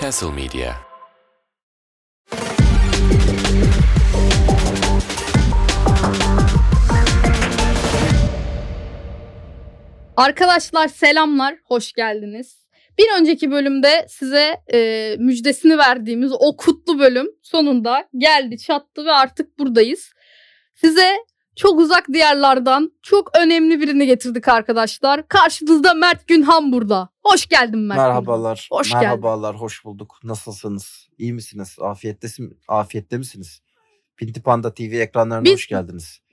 Castle Media Arkadaşlar selamlar, hoş geldiniz. Bir önceki bölümde size e, müjdesini verdiğimiz o kutlu bölüm sonunda geldi, çattı ve artık buradayız. Size çok uzak diyarlardan çok önemli birini getirdik arkadaşlar. Karşınızda Mert Günhan burada. Hoş geldin Mert Günhan. Merhabalar. Hoş geldin. Merhabalar, hoş bulduk. Nasılsınız? İyi misiniz? Afiyette, afiyette misiniz? Pinti Panda TV ekranlarına Biz- hoş geldiniz.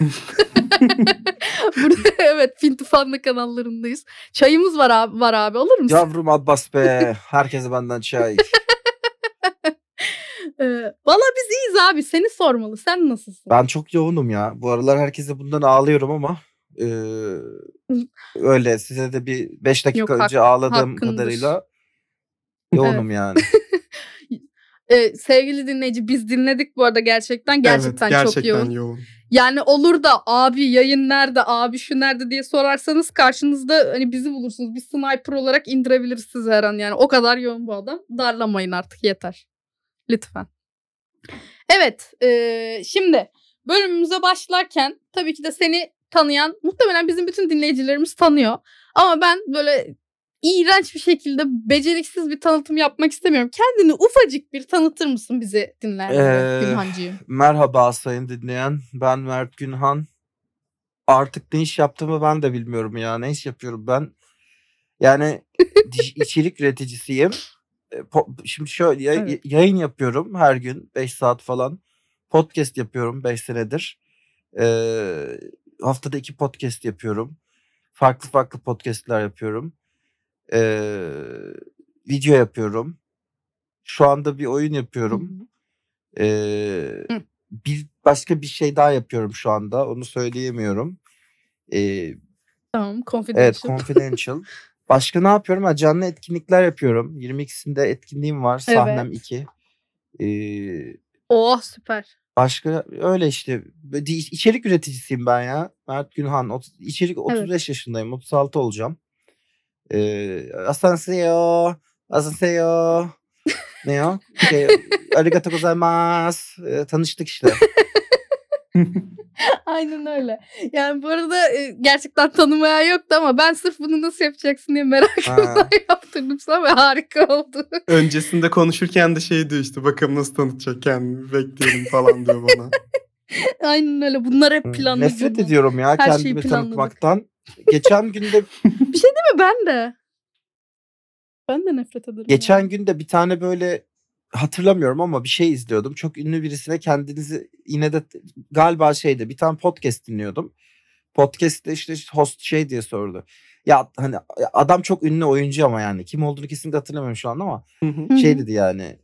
Burada evet Pintifanlı kanallarındayız. Çayımız var abi, var abi alır mısın? Yavrum Abbas be. Herkese benden çay. Ee, Valla biz iyiyiz abi seni sormalı. Sen nasılsın? Ben çok yoğunum ya. Bu aralar herkese bundan ağlıyorum ama e, öyle size de bir 5 dakika Yok, hak- önce ağladığım hakkındır. kadarıyla yoğunum yani. Ee, sevgili dinleyici biz dinledik bu arada gerçekten. Gerçekten, evet, çok gerçekten yoğun. yoğun. Yani olur da abi yayın nerede, abi şu nerede diye sorarsanız karşınızda hani bizi bulursunuz. Biz sniper olarak indirebiliriz sizi her an yani. O kadar yoğun bu adam. Darlamayın artık yeter. Lütfen. Evet ee, şimdi bölümümüze başlarken tabii ki de seni tanıyan muhtemelen bizim bütün dinleyicilerimiz tanıyor. Ama ben böyle iğrenç bir şekilde beceriksiz bir tanıtım yapmak istemiyorum. Kendini ufacık bir tanıtır mısın bizi dinleyenlere Ee, Gülhancığım? Merhaba sayın dinleyen. Ben Mert Günhan. Artık ne iş yaptığımı ben de bilmiyorum ya. Ne iş yapıyorum ben? Yani içerik üreticisiyim. E, po- Şimdi şöyle Evet. yayın yapıyorum her gün 5 saat falan. Podcast yapıyorum 5 senedir. Ee, haftada 2 podcast yapıyorum. Farklı farklı podcastler yapıyorum. Ee, video yapıyorum. Şu anda bir oyun yapıyorum. Ee, bir başka bir şey daha yapıyorum şu anda. Onu söyleyemiyorum. Ee, Tamam, confidential. evet, confidential. Başka ne yapıyorum? Ha, canlı etkinlikler yapıyorum. 22'sinde etkinliğim var. Sahnem Evet. 2. Ee, Oh süper. başka öyle işte. İçerik üreticisiyim ben ya. Mert Günhan. Ot- içerik 35 yaşındayım. 36 olacağım. Ee, asanseo. Asanseo. ne o? Şey, arigato gozaimasu. Ee, tanıştık işte. Aynen öyle. Yani bu arada e, gerçekten tanımaya yoktu ama ben sırf bunu nasıl yapacaksın diye merakımdan yaptırdım sana ve harika oldu. Öncesinde konuşurken de şey diyor işte bakalım nasıl tanıtacak kendimi bekliyorum falan diyor bana. Aynen öyle. Bunlar hep planlı. Nefret bunlar. ediyorum ya Her kendimi tanıtmaktan. Geçen günde Değil mi? Ben de. Ben de nefret ederim. geçen yani. gün de bir tane böyle hatırlamıyorum ama bir şey izliyordum. Çok ünlü birisine kendinizi yine de galiba şeyde bir tane podcast dinliyordum. Podcast'te işte host şey diye sordu. Ya hani adam çok ünlü oyuncu ama yani kim olduğunu kesinlikle hatırlamıyorum şu an ama Hı şey dedi yani.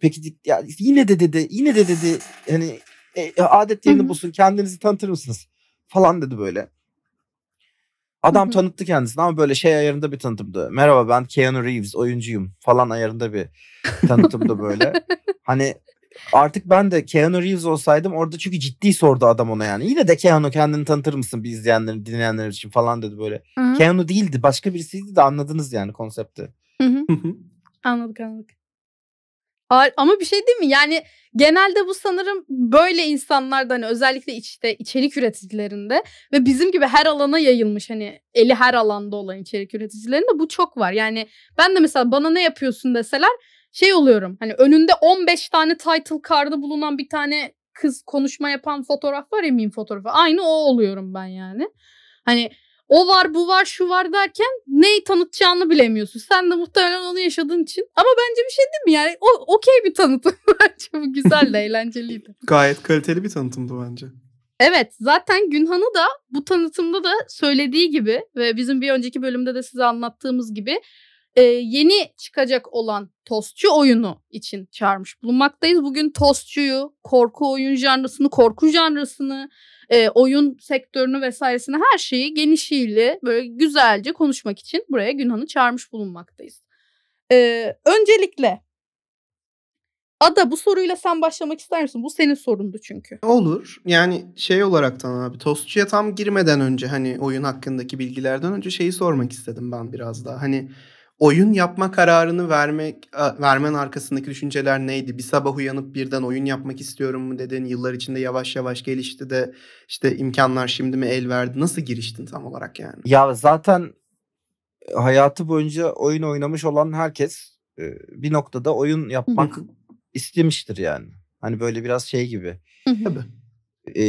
Peki ya yine de dedi yine de dedi hani e, adet yerini bulsun kendinizi tanıtır mısınız falan dedi böyle. Adam Hı hı. tanıttı kendisini ama böyle şey ayarında bir tanıtımdı. Merhaba ben Keanu Reeves oyuncuyum falan ayarında bir tanıtımdı böyle. hani artık ben de Keanu Reeves olsaydım orada çünkü ciddi sordu adam ona yani. Yine de Keanu kendini tanıtır mısın bir izleyenlerin dinleyenler için falan dedi böyle. Hı hı. Keanu değildi başka birisiydi de anladınız yani konsepti. Anladık anladık. Ama bir şey değil mi? Yani genelde bu sanırım böyle insanlarda hani özellikle işte içerik üreticilerinde ve bizim gibi her alana yayılmış hani eli her alanda olan içerik üreticilerinde bu çok var. Yani ben de mesela bana ne yapıyorsun deseler şey oluyorum. Hani önünde 15 tane title card'ı bulunan bir tane kız konuşma yapan fotoğraf var ya meme fotoğrafı. Aynı o oluyorum ben yani. Hani o var bu var şu var derken neyi tanıtacağını bilemiyorsun. Sen de muhtemelen onu yaşadığın için. Ama bence bir şey değil mi yani? O okey bir tanıtım bence bu güzel de eğlenceliydi. Gayet kaliteli bir tanıtımdı bence. Evet zaten Günhan'ı da bu tanıtımda da söylediği gibi ve bizim bir önceki bölümde de size anlattığımız gibi e, yeni çıkacak olan Tostçu oyunu için çağırmış bulunmaktayız. Bugün Tostçu'yu, korku oyun janrısını, korku janrısını, e, oyun sektörünü vesairesini her şeyi genişiyle böyle güzelce konuşmak için buraya Günhan'ı çağırmış bulunmaktayız. E, öncelikle Ada bu soruyla sen başlamak ister misin? Bu senin sorundu çünkü. Olur. Yani şey olaraktan abi Tostçu'ya tam girmeden önce hani oyun hakkındaki bilgilerden önce şeyi sormak istedim ben biraz daha. Hani oyun yapma kararını vermek vermen arkasındaki düşünceler neydi? Bir sabah uyanıp birden oyun yapmak istiyorum mu dedin? Yıllar içinde yavaş yavaş gelişti de işte imkanlar şimdi mi el verdi? Nasıl giriştin tam olarak yani? Ya zaten hayatı boyunca oyun oynamış olan herkes e, bir noktada oyun yapmak istemiştir yani. Hani böyle biraz şey gibi. Tabii. E,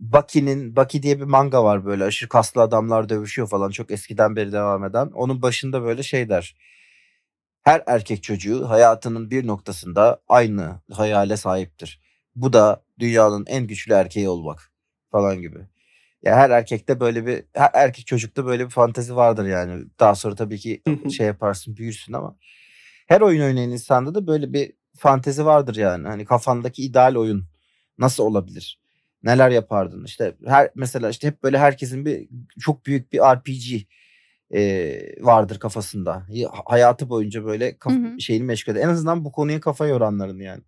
Bucky'nin Bucky diye bir manga var böyle aşırı kaslı adamlar dövüşüyor falan çok eskiden beri devam eden. Onun başında böyle şey der. Her erkek çocuğu hayatının bir noktasında aynı hayale sahiptir. Bu da dünyanın en güçlü erkeği olmak falan gibi. Ya her erkekte böyle bir her erkek çocukta böyle bir fantezi vardır yani. Daha sonra tabii ki şey yaparsın, büyürsün ama her oyun oynayan insanda da böyle bir fantezi vardır yani. Hani kafandaki ideal oyun nasıl olabilir? Neler yapardın? İşte her mesela işte hep böyle herkesin bir çok büyük bir RPG e, vardır kafasında. Ya- Hayatı boyunca böyle kaf- Hı hı. şeyini meşgul eder. En azından bu konuya kafa yoranların yani.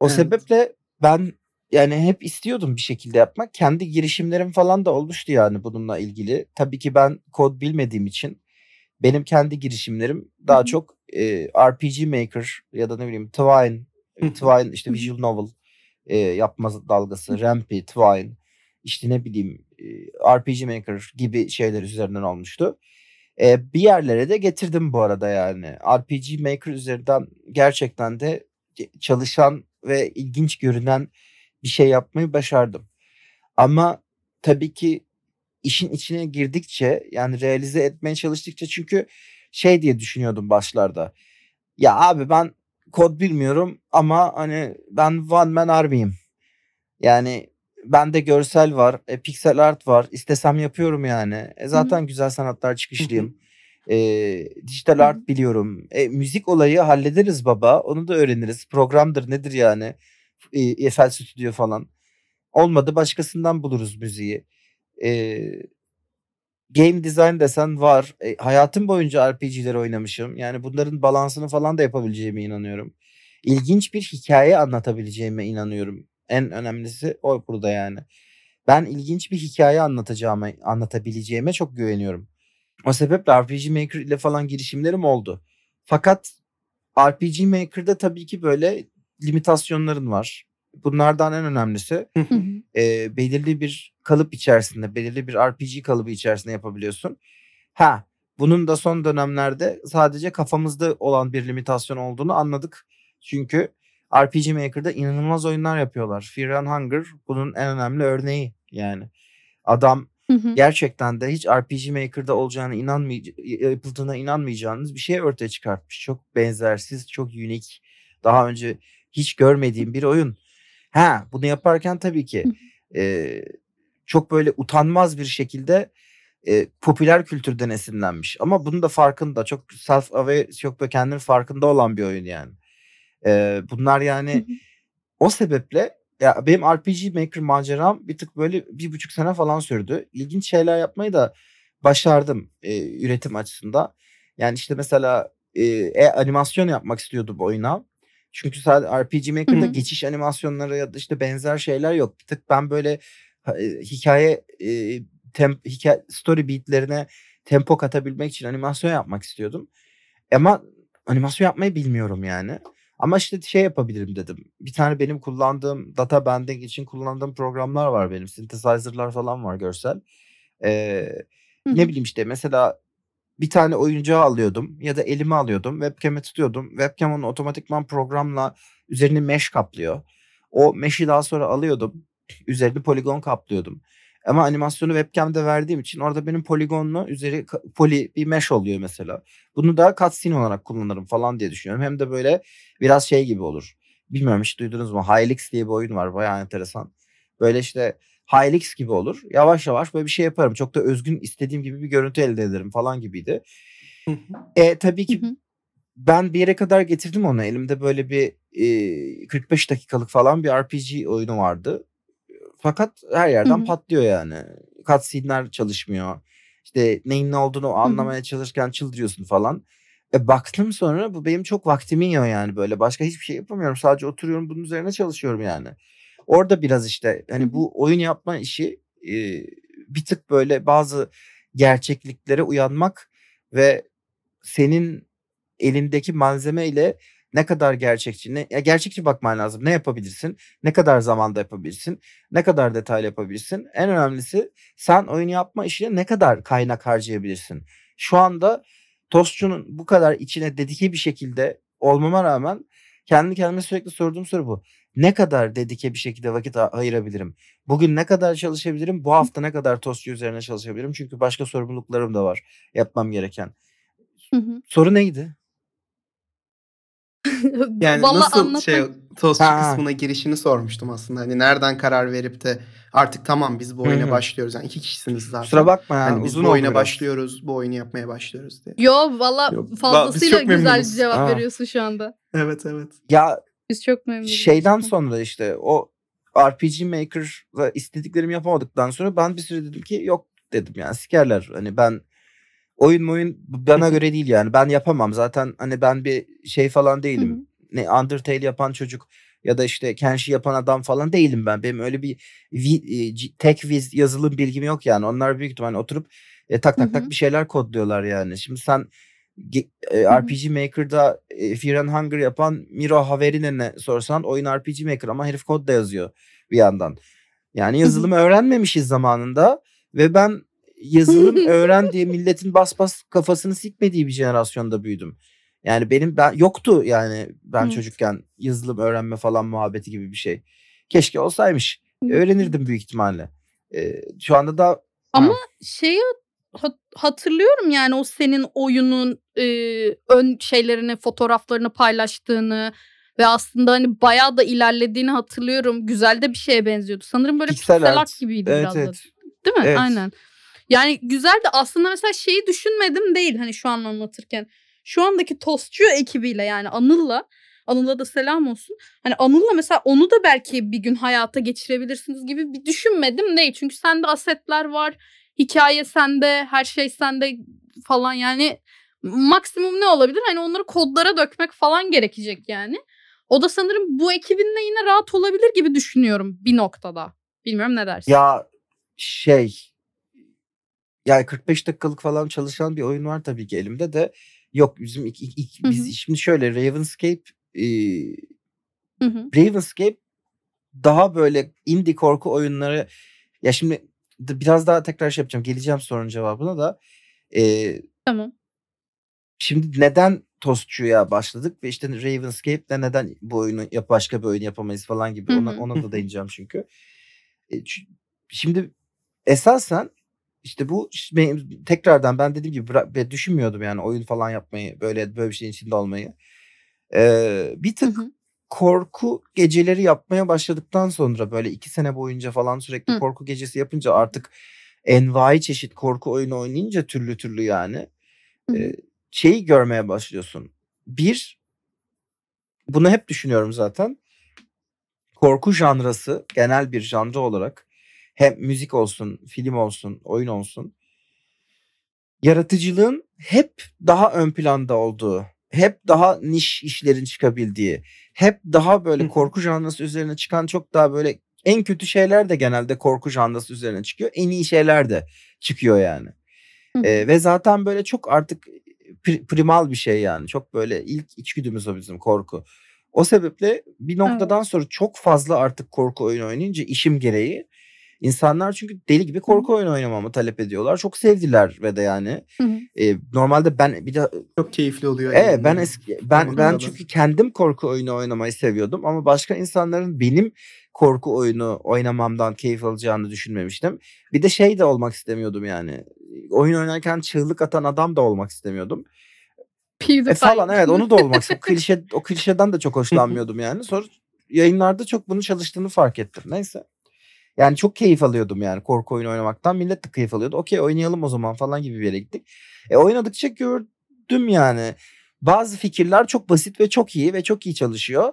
O Evet. sebeple ben yani hep istiyordum bir şekilde yapmak. Kendi girişimlerim falan da olmuştu yani bununla ilgili. Tabii ki ben kod bilmediğim için benim kendi girişimlerim daha hı. çok e, RPG Maker ya da ne bileyim Twine, Hı hı. Twine işte visual novel e, yapma dalgası, Rampy, Twine işte ne bileyim e, RPG Maker gibi şeyler üzerinden olmuştu. E, bir yerlere de getirdim bu arada yani. RPG Maker üzerinden gerçekten de çalışan ve ilginç görünen bir şey yapmayı başardım. Ama tabii ki işin içine girdikçe yani realize etmeye çalıştıkça çünkü şey diye düşünüyordum başlarda. Ya abi ben kod bilmiyorum ama hani ben one man army'yim. Yani bende görsel var, e, piksel art var. İstesem yapıyorum yani. E, zaten güzel sanatlar çıkışlıyım. E, dijital Hı hı. art biliyorum. E, müzik olayı hallederiz baba. Onu da öğreniriz. Programdır nedir yani? E, Eiffel Stüdyo falan. Olmadı başkasından buluruz müziği. E, game design desen var. E, hayatım boyunca RPG'ler oynamışım. Yani bunların balansını falan da yapabileceğime inanıyorum. İlginç bir hikaye anlatabileceğime inanıyorum. En önemlisi o burada yani. Ben ilginç bir hikaye anlatacağıma, anlatabileceğime çok güveniyorum. O sebeple RPG Maker ile falan girişimlerim oldu. Fakat RPG Maker'da tabii ki böyle limitasyonların var. Bunlardan en önemlisi e, belirli bir kalıp içerisinde, belirli bir RPG kalıbı içerisinde yapabiliyorsun. Ha, bunun da son dönemlerde sadece kafamızda olan bir limitasyon olduğunu anladık. Çünkü RPG Maker'da inanılmaz oyunlar yapıyorlar. Fear and Hunger bunun en önemli örneği yani. Adam Hı hı. gerçekten de hiç RPG Maker'da olacağını inanmay yapıldığına inanmayacağınız bir şey ortaya çıkartmış. Çok benzersiz, çok unique. Daha önce hiç görmediğim bir oyun. Ha, bunu yaparken tabii ki Hı. e, çok böyle utanmaz bir şekilde e, popüler kültürden esinlenmiş. Ama bunun da farkında. Çok self aware, çok böyle kendinin farkında olan bir oyun yani. E, bunlar yani o sebeple ya benim RPG Maker maceram bir tık böyle bir buçuk sene falan sürdü. İlginç şeyler yapmayı da başardım e, üretim açısından. Yani işte mesela e, e, animasyon yapmak istiyordum oyuna. Çünkü sadece RPG Maker'da hı. geçiş animasyonları ya da işte benzer şeyler yok. Bir tık ben böyle hikaye e, tem, hikaye story beatlerine tempo katabilmek için animasyon yapmak istiyordum. Ama animasyon yapmayı bilmiyorum yani. Ama işte şey yapabilirim dedim. Bir tane benim kullandığım data banding için kullandığım programlar var benim. Synthesizer'lar falan var görsel. Ee, Hı ne bileyim işte mesela bir tane oyuncağı alıyordum ya da elime alıyordum. Webcam'e tutuyordum. Webcam onu otomatikman programla üzerini mesh kaplıyor. O mesh'i daha sonra alıyordum. Üzerini poligon kaplıyordum. Ama animasyonu webcam'de verdiğim için orada benim poligonlu üzeri poli bir mesh oluyor mesela. Bunu da cutscene olarak kullanırım falan diye düşünüyorum. Hem de böyle biraz şey gibi olur. Bilmiyorum hiç duydunuz mu? Hylix diye bir oyun var. Bayağı enteresan. Böyle işte Hylix gibi olur. Yavaş yavaş böyle bir şey yaparım. Çok da özgün istediğim gibi bir görüntü elde ederim falan gibiydi. Hı hı. E tabii ki hı. ben bir yere kadar getirdim onu. Elimde böyle bir e, 45 dakikalık falan bir RPG oyunu vardı. Fakat her yerden hı. patlıyor yani. Cutscene'ler çalışmıyor. İşte neyin ne olduğunu anlamaya çalışırken çıldırıyorsun falan. E baktım sonra bu benim çok vaktimi yiyor yani böyle. Başka hiçbir şey yapamıyorum. Sadece oturuyorum bunun üzerine çalışıyorum yani. Orada biraz işte hani bu oyun yapma işi e, bir tık böyle bazı gerçekliklere uyanmak ve senin elindeki malzemeyle ne kadar gerçekçi, ne, ya gerçekçi bakman lazım. Ne yapabilirsin? Ne kadar zamanda yapabilirsin? Ne kadar detaylı yapabilirsin? En önemlisi sen oyun yapma işine ne kadar kaynak harcayabilirsin? Şu anda Tostçu'nun bu kadar içine dedike bir şekilde olmama rağmen kendi kendime sürekli sorduğum soru bu. Ne kadar dedike bir şekilde vakit ayırabilirim? Bugün ne kadar çalışabilirim? Bu hafta ne kadar Tostçu üzerine çalışabilirim? Çünkü başka sorumluluklarım da var yapmam gereken. Hı hı. Soru neydi? Yani Vallahi nasıl anlatmak- şey tostçu Ha. kısmına girişini sormuştum aslında. Hani nereden karar verip de artık tamam biz bu oyuna başlıyoruz. Yani iki kişisiniz zaten. Kusura bakma ya Hani biz uzun bu oyuna biraz. başlıyoruz, bu oyunu yapmaya başlıyoruz diye. Yo valla fazlasıyla güzel memnunuz. cevap Aa. veriyorsun şu anda. Evet evet. Ya Biz çok memnunuz. şeyden sonra işte o RPG Maker'la istediklerimi yapamadıktan sonra ben bir süre dedim ki yok dedim yani sikerler. Hani ben oyun oyun bana göre değil yani ben yapamam zaten hani ben bir şey falan değilim. Ne Undertale yapan çocuk ya da işte Kenshi yapan adam falan değilim ben. Benim öyle bir vi, e, tek viz yazılım bilgim yok yani. Onlar büyük ihtimalle oturup e, tak tak tak bir şeyler kodluyorlar yani. Şimdi sen e. RPG Maker'da e, Fear and Hunger yapan Miro Haverinen'e sorsan oyun RPG Maker ama herif kod da yazıyor bir yandan. Yani yazılım öğrenmemişiz zamanında ve ben yazılım öğren diye milletin bas bas kafasını sikmediği bir jenerasyonda büyüdüm. Yani benim ben yoktu yani ben Evet. çocukken yazılım öğrenme falan muhabbeti gibi bir şey. Keşke olsaymış. Öğrenirdim büyük ihtimalle. Ee, şu anda da Ama Ha. şeyi hat- hatırlıyorum yani o senin oyunun e, ön şeylerini, fotoğraflarını paylaştığını ve aslında hani bayağı da ilerlediğini hatırlıyorum. Güzel de bir şeye benziyordu. Sanırım böyle Pixel pixel, art. art gibiydi evet biraz da. evet. Değil mi? Evet. Aynen. Yani güzel de aslında mesela şeyi düşünmedim değil hani şu an anlatırken. Şu andaki Tostçu ekibiyle yani Anıl'la Anıl'a da selam olsun. Hani Anıl'la mesela onu da belki bir gün hayata geçirebilirsiniz gibi bir düşünmedim değil. Çünkü sende asetler var, hikaye sende, her şey sende falan yani maksimum ne olabilir? Hani onları kodlara dökmek falan gerekecek yani. O da sanırım bu ekibinle yine rahat olabilir gibi düşünüyorum bir noktada. Bilmiyorum ne dersin? Ya şey yani 45 dakikalık falan çalışan bir oyun var tabii ki elimde de yok bizim ilk, ilk- ilk- Hı biz şimdi şöyle Ravenscape e, Hı hı. Ravenscape daha böyle indie korku oyunları ya şimdi d- biraz daha tekrar şey yapacağım geleceğim sorunun cevabına da E, Tamam. şimdi neden Tostçu'ya başladık ve işte Ravenscape'de neden bu oyunu yap başka bir oyun yapamayız falan gibi Hı ona hı. ona da değineceğim çünkü. E, ç- şimdi esasen işte bu benim, tekrardan ben dediğim gibi bıra- düşünmüyordum yani oyun falan yapmayı böyle böyle bir şeyin içinde olmayı. Ee, bir tık korku geceleri yapmaya başladıktan sonra böyle iki sene boyunca falan sürekli Hı. korku gecesi yapınca artık envai çeşit korku oyunu oynayınca türlü türlü yani Hı e, şeyi görmeye başlıyorsun. Bir, bunu hep düşünüyorum zaten. Korku janrası genel bir janra olarak hem müzik olsun, film olsun, oyun olsun yaratıcılığın hep daha ön planda olduğu, hep daha niş işlerin çıkabildiği, hep daha böyle korku janrası üzerine çıkan çok daha böyle en kötü şeyler de genelde korku janrası üzerine çıkıyor. En iyi şeyler de çıkıyor yani. Ee, ve zaten böyle çok artık pri- primal bir şey yani. Çok böyle ilk içgüdümüz o bizim korku. O sebeple bir noktadan sonra çok fazla artık korku oyunu oynayınca işim gereği insanlar çünkü deli gibi korku oyunu oynamamı talep ediyorlar. Çok sevdiler ve de yani Hı hı. e, normalde ben bir de Çok keyifli oluyor. Evet yani. ben eski ben Tamam, ben tamam. çünkü kendim korku oyunu oynamayı seviyordum ama başka insanların benim korku oyunu oynamamdan keyif alacağını düşünmemiştim. Bir de şey de olmak istemiyordum yani. Oyun oynarken çığlık atan adam da olmak istemiyordum. PewDiePie. E falan evet onu da olmak o klişe o klişeden de çok hoşlanmıyordum yani. Sonra yayınlarda çok bunu çalıştığını fark ettim. Neyse. Yani çok keyif alıyordum yani korku oyunu oynamaktan. Millet de keyif alıyordu. Okey oynayalım o zaman falan gibi bir yere gittik. E oynadıkça gördüm yani. Bazı fikirler çok basit ve çok iyi ve çok iyi çalışıyor.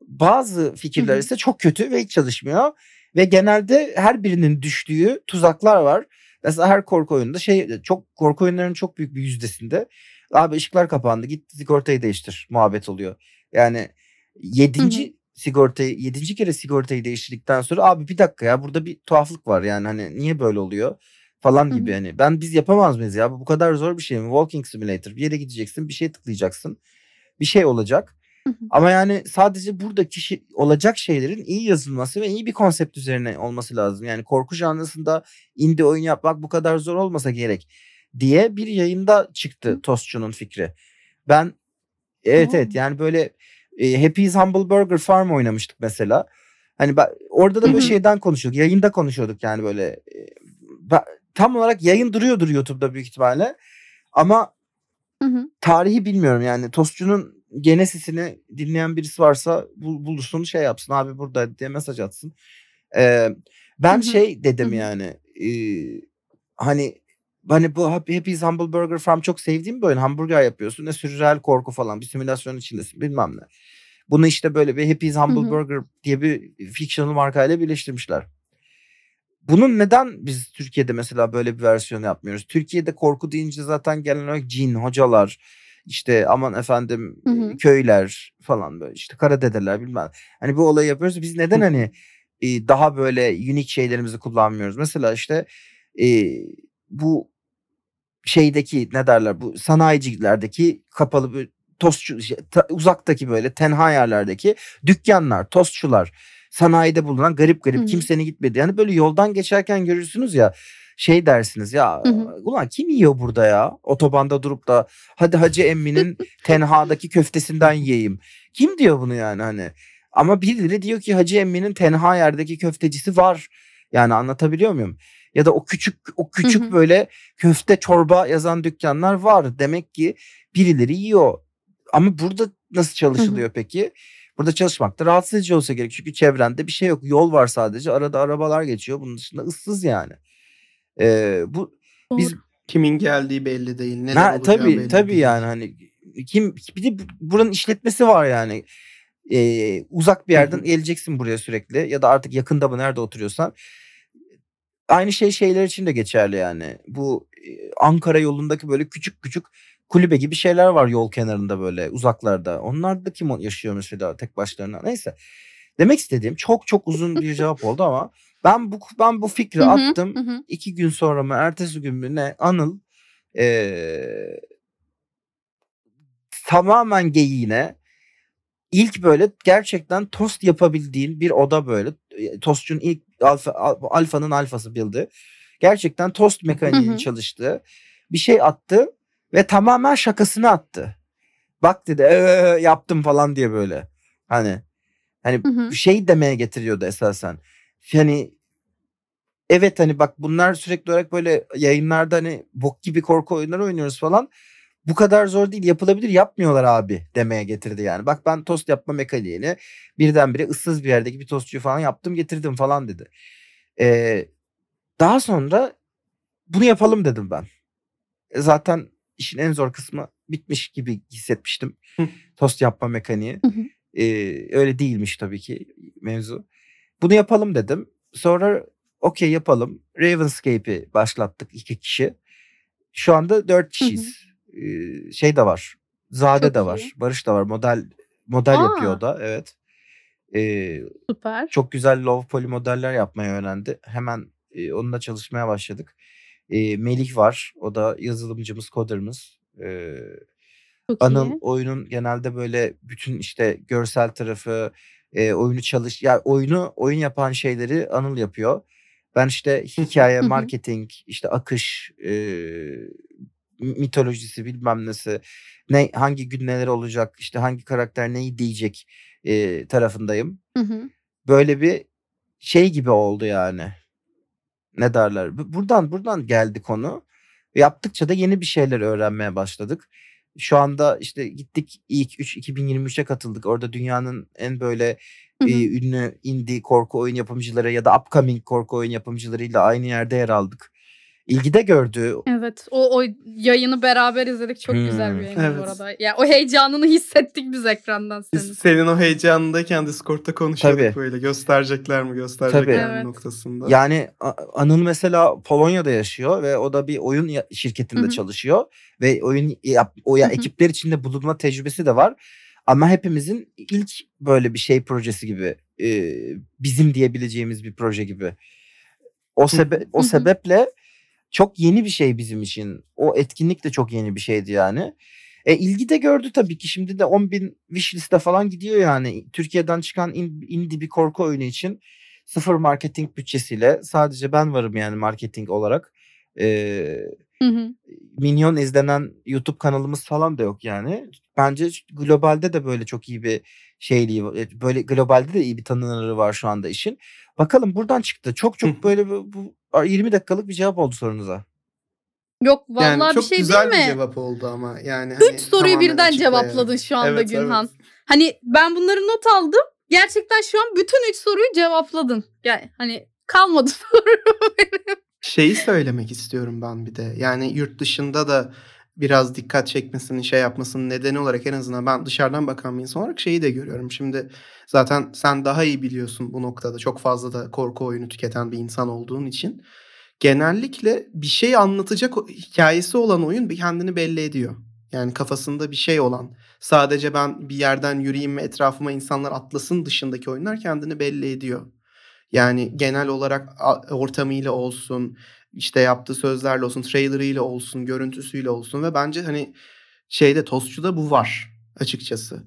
Bazı fikirler ise çok kötü ve hiç çalışmıyor. Ve genelde her birinin düştüğü tuzaklar var. Mesela her korku oyununda şey çok korku oyunlarının çok büyük bir yüzdesinde abi ışıklar kapandı git sigortayı değiştir muhabbet oluyor. Yani yedinci sigortayı yedinci kere sigortayı değiştirdikten sonra abi bir dakika ya burada bir tuhaflık var yani hani niye böyle oluyor falan gibi hı. hani ben biz yapamaz mıyız ya bu kadar zor bir şey mi walking simulator bir yere gideceksin bir şey tıklayacaksın bir şey olacak Hı hı. ama yani sadece buradaki şey, olacak şeylerin iyi yazılması ve iyi bir konsept üzerine olması lazım. Yani korku janrasında indie oyun yapmak bu kadar zor olmasa gerek diye bir yayında çıktı. Tostçu'nun fikri. Ben evet Aa. evet yani böyle e, Happy's Humble Burger Farm oynamıştık mesela. Hani ben, orada da böyle hı. şeyden konuşuyorduk. Yayında konuşuyorduk yani böyle. e, ben- tam olarak yayın duruyordur YouTube'da büyük ihtimalle. Ama tarihi bilmiyorum yani. Tostçu'nun Genesis'ini dinleyen birisi varsa bul, bulursun şey yapsın abi burada diye mesaj atsın. Ee, ben şey dedim yani e, hani hani bu Happy- Happy's Humble Burger Farm çok sevdiğim bir oyun. Hamburger yapıyorsun ne sürreal korku falan bir simülasyon içindesin bilmem ne. Bunu işte böyle bir Happy's Humble hı. Burger diye bir fictional markayla birleştirmişler. Bunun neden biz Türkiye'de mesela böyle bir versiyon yapmıyoruz? Türkiye'de korku deyince zaten genel olarak cin, hocalar, işte aman efendim Hı hı. e, köyler falan böyle işte kara dedeler bilmem. Hani bu olayı yapıyoruz. Biz neden hani e, daha böyle unique şeylerimizi kullanmıyoruz? Mesela işte e, bu şeydeki ne derler bu sanayicilerdeki kapalı bir tostçu şey, ta- uzaktaki böyle tenha yerlerdeki dükkanlar, tostçular, sanayide bulunan garip garip hı. kimsenin gitmedi. Yani böyle yoldan geçerken görürsünüz ya şey dersiniz ya Hı hı. ulan kim yiyor burada ya otobanda durup da hadi Hacı Emmi'nin tenhadaki köftesinden yiyeyim. Kim diyor bunu yani hani ama birileri diyor ki Hacı Emmi'nin tenha yerdeki köftecisi var. Yani anlatabiliyor muyum? Ya da o küçük o küçük hı. böyle köfte çorba yazan dükkanlar var. Demek ki birileri yiyor. Ama burada nasıl çalışılıyor peki? Burada çalışmak da rahatsız edici olsa gerek. Çünkü çevrende bir şey yok. Yol var sadece. Arada arabalar geçiyor. Bunun dışında ıssız yani. Ee, bu biz Doğru. Kimin geldiği belli değil. Neler ha, olacağı tabii belli tabii değil. yani hani kim bir de bu- buranın işletmesi var yani. Ee, uzak bir Hı yerden hı. geleceksin buraya sürekli ya da artık yakında mı nerede oturuyorsan. Aynı şey şeyler için de geçerli yani. Bu Ankara yolundaki böyle küçük küçük kulübe gibi şeyler var yol kenarında böyle uzaklarda. Onlar da kim yaşıyor mesela tek başlarına. Neyse. Demek istediğim çok çok uzun bir cevap oldu ama ben bu ben bu fikri attım. İki gün sonra mı ertesi gün mü ne Anıl eee, tamamen geyiğine ilk böyle gerçekten tost yapabildiğin bir oda böyle tostçunun ilk alfa, al- alfanın alfası bildi. Gerçekten tost mekaniğinin çalıştığı bir şey attı ve tamamen şakasını attı. Bak dedi "Ee, yaptım falan diye böyle. Hani hani şey demeye getiriyordu esasen. Yani evet hani bak bunlar sürekli olarak böyle yayınlarda hani bok gibi korku oyunları oynuyoruz falan. Bu kadar zor değil yapılabilir yapmıyorlar abi demeye getirdi yani. Bak ben tost yapma mekaniğini birdenbire ıssız bir yerdeki bir tostçuyu falan yaptım getirdim falan dedi. Ee, daha sonra bunu yapalım dedim ben. E, Zaten işin en zor kısmı bitmiş gibi hissetmiştim. Hı. Tost yapma mekaniği. Hı hı. Ee, öyle değilmiş tabii ki mevzu. Bunu yapalım dedim. Sonra okey yapalım. Ravenscape'i başlattık iki kişi. Şu anda dört Hı hı. Şey de var. Zade Çok de var. iyi. Barış da var. Model model yapıyor Aa. o da. Evet. Ee, Süper. çok güzel low poly modeller yapmayı öğrendi. Hemen e, onunla çalışmaya başladık. E, Melih var. O da yazılımcımız, coder'ımız. E, Çok Anıl iyi. oyunun genelde böyle bütün işte görsel tarafı, e, oyunu çalış, ya oyunu oyun yapan şeyleri Anıl yapıyor. Ben işte hikaye, marketing, işte akış, e, mitolojisi bilmem nesi, ne hangi gün neler olacak, işte hangi karakter neyi diyecek e, tarafındayım Hı hı. böyle bir şey gibi oldu yani. Ne derler? Bu- Buradan buradan geldi konu. Yaptıkça da yeni bir şeyler öğrenmeye başladık. Şu anda işte gittik ilk 3 2023'e katıldık. Orada dünyanın en böyle Hı e, hı. ünlü indie korku oyun yapımcıları ya da upcoming korku oyun yapımcılarıyla aynı yerde yer aldık. İlgi de gördü. Evet. O, o yayını beraber izledik. Çok güzel bir Hmm. yayın bu Evet. arada. Ya o heyecanını hissettik biz ekrandan senin. Biz senin o heyecanındayken Discord'da konuşuyorduk Tabii. böyle. Gösterecekler mi gösterecekler Tabii. mi Evet. noktasında. Yani Anıl mesela Polonya'da yaşıyor ve o da bir oyun şirketinde Hı hı. çalışıyor ve oyun yap, o ya Hı hı. ekipler içinde bulunma tecrübesi de var. Ama hepimizin ilk böyle bir şey projesi gibi e, bizim diyebileceğimiz bir proje gibi. O sebe o sebeple çok yeni bir şey bizim için. O etkinlik de çok yeni bir şeydi yani. E ilgi de gördü tabii ki. Şimdi de 10 bin wishlist'e falan gidiyor yani. Türkiye'den çıkan in- indie bir korku oyunu için sıfır marketing bütçesiyle sadece ben varım yani marketing olarak. Ee, Hı hı. milyon izlenen YouTube kanalımız falan da yok yani. Bence globalde de böyle çok iyi bir şeyliği e, Böyle globalde de iyi bir tanınırı var şu anda işin. Bakalım buradan çıktı. Çok Hı. çok böyle bu, bu 20 dakikalık bir cevap oldu sorunuza. Yok vallahi yani çok bir şey güzel değil bir mi? cevap oldu ama yani. hani Üç soruyu tamamen birden cevapladın şu anda Evet, Günhan. evet. Hani ben bunları not aldım. Gerçekten şu an bütün üç soruyu cevapladın. Yani hani kalmadı soru. Şeyi söylemek istiyorum ben bir de. Yani yurt dışında da biraz dikkat çekmesinin, şey yapmasının nedeni olarak en azından ben dışarıdan bakan bir insan olarak şeyi de görüyorum. Şimdi zaten sen daha iyi biliyorsun bu noktada. Çok fazla da korku oyunu tüketen bir insan olduğun için. Genellikle bir şey anlatacak hikayesi olan oyun kendini belli ediyor. Yani kafasında bir şey olan. Sadece ben bir yerden yürüyeyim ve etrafıma insanlar atlasın dışındaki oyunlar kendini belli ediyor. Yani genel olarak ortamıyla olsun, işte yaptığı sözlerle olsun, trailerıyla olsun, görüntüsüyle olsun ve bence hani şeyde Tostçu'da bu var açıkçası.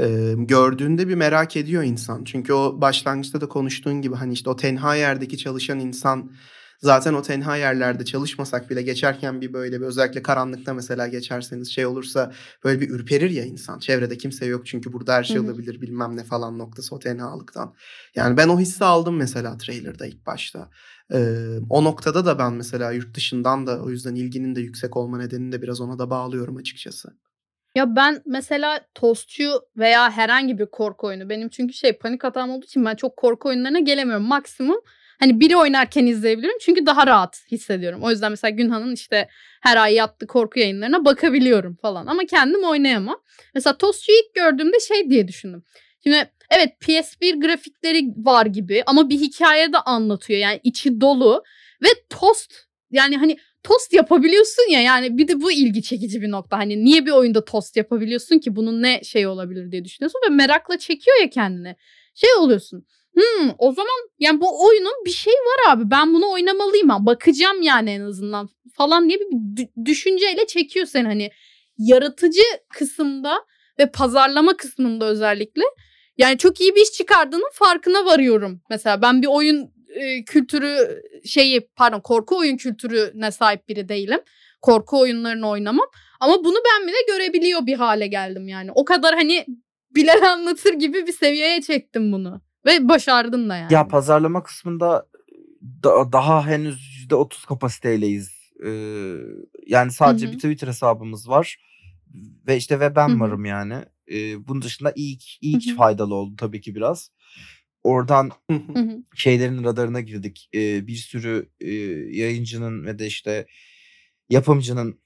Ee, gördüğünde bir merak ediyor insan. Çünkü o başlangıçta da konuştuğun gibi hani işte o tenha yerdeki çalışan insan zaten o tenha yerlerde çalışmasak bile geçerken bir böyle bir özellikle karanlıkta mesela geçerseniz şey olursa böyle bir ürperir ya insan. Çevrede kimse yok çünkü burada her şey Hı hı. olabilir bilmem ne falan noktası o tenhalıktan. Yani ben o hissi aldım mesela trailer'da ilk başta. Ee, o noktada da ben mesela yurt dışından da o yüzden ilginin de yüksek olma nedenini de biraz ona da bağlıyorum açıkçası. Ya ben mesela tostçu veya herhangi bir korku oyunu benim çünkü şey panik atağım olduğu için ben çok korku oyunlarına gelemiyorum. Maksimum hani biri oynarken izleyebilirim çünkü daha rahat hissediyorum. O yüzden mesela Günhan'ın işte her ay yaptığı korku yayınlarına bakabiliyorum falan ama kendim oynayamam. Mesela tostçuyu ilk gördüğümde şey diye düşündüm. Şimdi evet PS1 grafikleri var gibi ama bir hikaye de anlatıyor. Yani içi dolu ve tost yani hani tost yapabiliyorsun ya yani bir de bu ilgi çekici bir nokta. Hani niye bir oyunda tost yapabiliyorsun ki bunun ne şey olabilir diye düşünüyorsun ve merakla çekiyor ya kendini. Şey oluyorsun. Hmm, o zaman yani bu oyunun bir şey var abi. Ben bunu oynamalıyım ha. Bakacağım yani en azından falan diye bir dü- düşünceyle çekiyor seni hani yaratıcı kısımda ve pazarlama kısmında özellikle. Yani çok iyi bir iş çıkardığının farkına varıyorum. Mesela ben bir oyun e, kültürü şeyi pardon korku oyun kültürüne sahip biri değilim. Korku oyunlarını oynamam. Ama bunu ben bile görebiliyor bir hale geldim yani. O kadar hani bilen anlatır gibi bir seviyeye çektim bunu. Ve başardın da yani. Ya pazarlama kısmında da- daha henüz %30 kapasiteyleyiz. Ee, yani sadece Hı hı. bir Twitter hesabımız var ve işte ve ben Hı hı. varım yani. Ee, bunun dışında ilk ilk Hı hı. faydalı oldu tabii ki biraz. Oradan Hı hı. şeylerin radarına girdik. Ee, bir sürü e, yayıncının ve de işte yapımcının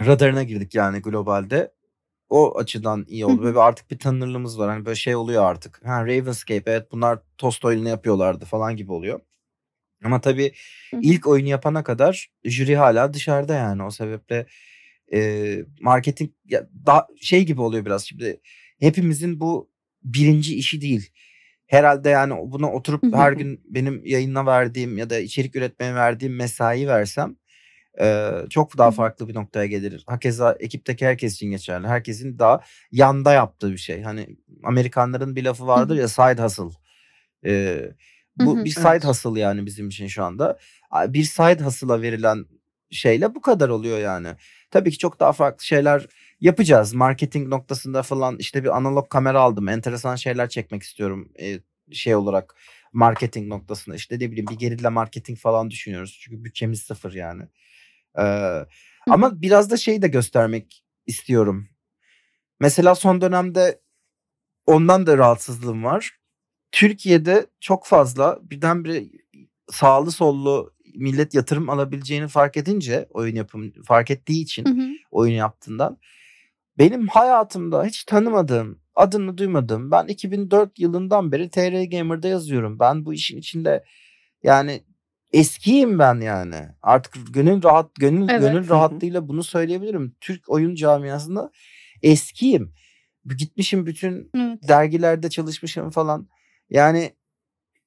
radarına girdik yani globalde. O açıdan iyi oldu. Ve artık bir tanınırlığımız var. Hani böyle şey oluyor artık. Ha Ravenscape evet bunlar Tolstoy'la yapıyorlardı falan gibi oluyor. Ama tabii ilk oyunu yapana kadar jüri hala dışarıda yani. O sebeple e, marketing ya, daha şey gibi oluyor biraz şimdi. Hepimizin bu birinci işi değil. Herhalde yani buna oturup her gün benim yayına verdiğim ya da içerik üretmeye verdiğim mesai versem e, çok daha farklı bir noktaya gelir. Hakeza ekipteki herkes için geçerli. Herkesin daha yanda yaptığı bir şey. Hani Amerikanların bir lafı vardır ya side hustle. E, bu hı. bir side Evet. hustle yani bizim için şu anda. Bir side hustle'a verilen şeyle bu kadar oluyor yani. Tabii ki çok daha farklı şeyler yapacağız. Marketing noktasında falan işte bir analog kamera aldım. Enteresan şeyler çekmek istiyorum e, şey olarak marketing noktasında. İşte ne bileyim bir gerilla marketing falan düşünüyoruz. Çünkü bütçemiz sıfır yani. Ee, ama biraz da şeyi de göstermek istiyorum. Mesela son dönemde ondan da rahatsızlığım var. Türkiye'de çok fazla birdenbire sağlı sollu millet yatırım alabileceğini fark edince oyun yapım fark ettiği için Hı hı. oyun yaptığından benim hayatımda hiç tanımadığım, adını duymadığım ben 2004 yılından beri TR Gamer'da yazıyorum. Ben bu işin içinde yani eskiyim ben yani. Artık gönül rahat gönül Evet. gönül rahatlığıyla bunu söyleyebilirim. Türk oyun camiasında eskiyim. Gitmişim bütün Evet. dergilerde çalışmışım falan. Yani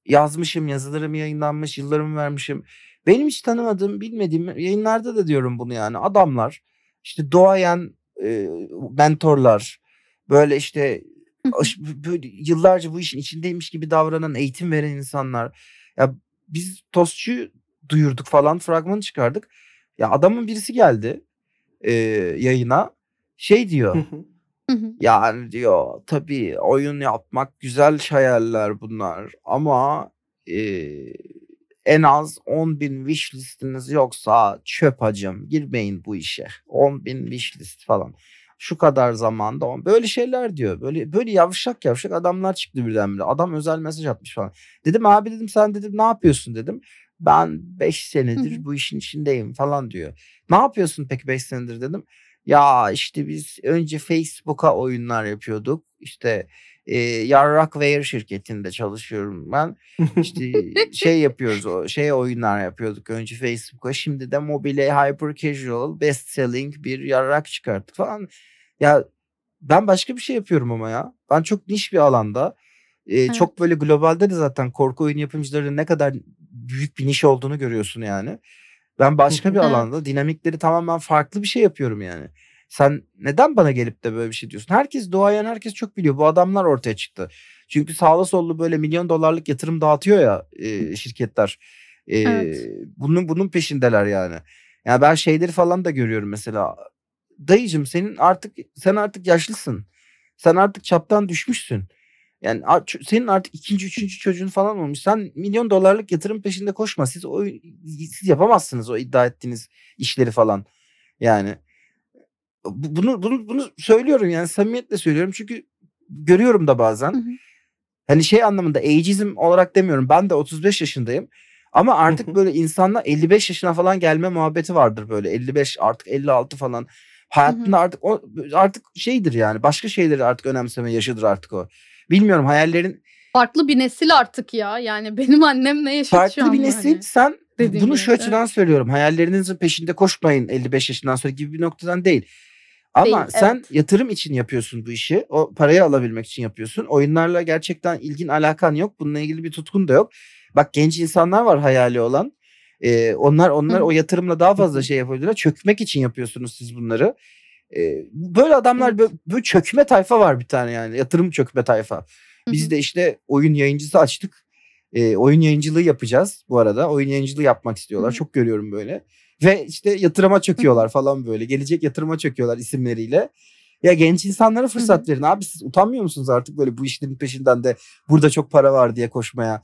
yazmışım, yazılarım yayınlanmış, yıllarımı vermişim. Benim hiç tanımadığım, bilmediğim yayınlarda da diyorum bunu yani. Adamlar işte doğayan e, mentorlar böyle işte böyle yıllarca bu işin içindeymiş gibi davranan, eğitim veren insanlar. Ya biz tostçu duyurduk falan, fragmanı çıkardık. Ya adamın birisi geldi e, yayına şey diyor. Yani diyor tabii oyun yapmak güzel hayaller bunlar ama eee, en az 10 bin wish listiniz yoksa çöp hacım girmeyin bu işe. 10 bin wish list falan. Şu kadar zamanda böyle şeyler diyor. Böyle böyle yavşak yavşak adamlar çıktı birdenbire. Adam özel mesaj atmış falan. Dedim abi dedim sen dedim ne yapıyorsun dedim. Ben 5 senedir Hı hı. bu işin içindeyim falan diyor. Ne yapıyorsun peki 5 senedir dedim. Ya işte biz önce Facebook'a oyunlar yapıyorduk. İşte e, Yarrakware şirketinde çalışıyorum ben. İşte şey yapıyoruz o şey oyunlar yapıyorduk önce Facebook'a. Şimdi de mobile hyper casual best selling bir yarrak çıkarttık falan. Ya ben başka bir şey yapıyorum ama ya. Ben çok niş bir alanda. e, Çok böyle globalde de zaten korku oyun yapımcılarının ne kadar büyük bir niş olduğunu görüyorsun yani. Ben başka bir Evet. alanda dinamikleri tamamen farklı bir şey yapıyorum yani. Sen neden bana gelip de böyle bir şey diyorsun? Herkes doğayan herkes çok biliyor. Bu adamlar ortaya çıktı. Çünkü sağlı sollu böyle milyon dolarlık yatırım dağıtıyor ya e, şirketler. E, Evet. Bunun bunun peşindeler yani. Yani ben şeyleri falan da görüyorum mesela. Dayıcım senin artık sen artık yaşlısın. Sen artık çaptan düşmüşsün. Yani senin artık ikinci, üçüncü çocuğun falan olmuş. Sen milyon dolarlık yatırım peşinde koşma. Siz o siz yapamazsınız o iddia ettiğiniz işleri falan. Yani bunu bunu bunu söylüyorum yani samimiyetle söylüyorum çünkü görüyorum da bazen. Hı hı. Hani şey anlamında ageizm olarak demiyorum. Ben de 35 yaşındayım. Ama artık Hı hı. böyle insanlar 55 yaşına falan gelme muhabbeti vardır böyle. 55 artık 56 falan. Hayatında artık o artık şeydir yani. Başka şeyleri artık önemseme yaşıdır artık o. Bilmiyorum hayallerin Farklı bir nesil artık ya. Yani benim annem ne yaşadı şu farklı an bir nesil. Sen dediğim bunu gibi, şu açıdan evet. söylüyorum. Hayallerinizin peşinde koşmayın 55 yaşından sonra gibi bir noktadan değil. Ama Değil, sen evet. yatırım için yapıyorsun bu işi. O parayı alabilmek için yapıyorsun. Oyunlarla gerçekten ilgin alakan yok. Bununla ilgili bir tutkun da yok. Bak genç insanlar var hayali olan. Ee, onlar onlar Hı o yatırımla daha fazla şey yapabilirler. Çökmek için yapıyorsunuz siz bunları. Ee, böyle adamlar böyle, böyle çökme tayfa var bir tane yani. Yatırım çökme tayfa. Biz de işte oyun yayıncısı açtık. Ee, oyun yayıncılığı yapacağız bu arada. Oyun yayıncılığı yapmak istiyorlar. Çok görüyorum böyle. Ve işte yatırıma çöküyorlar falan böyle. Gelecek yatırıma çöküyorlar isimleriyle. Ya genç insanlara fırsat verin abi siz utanmıyor musunuz artık böyle bu işlerin peşinden de burada çok para var diye koşmaya.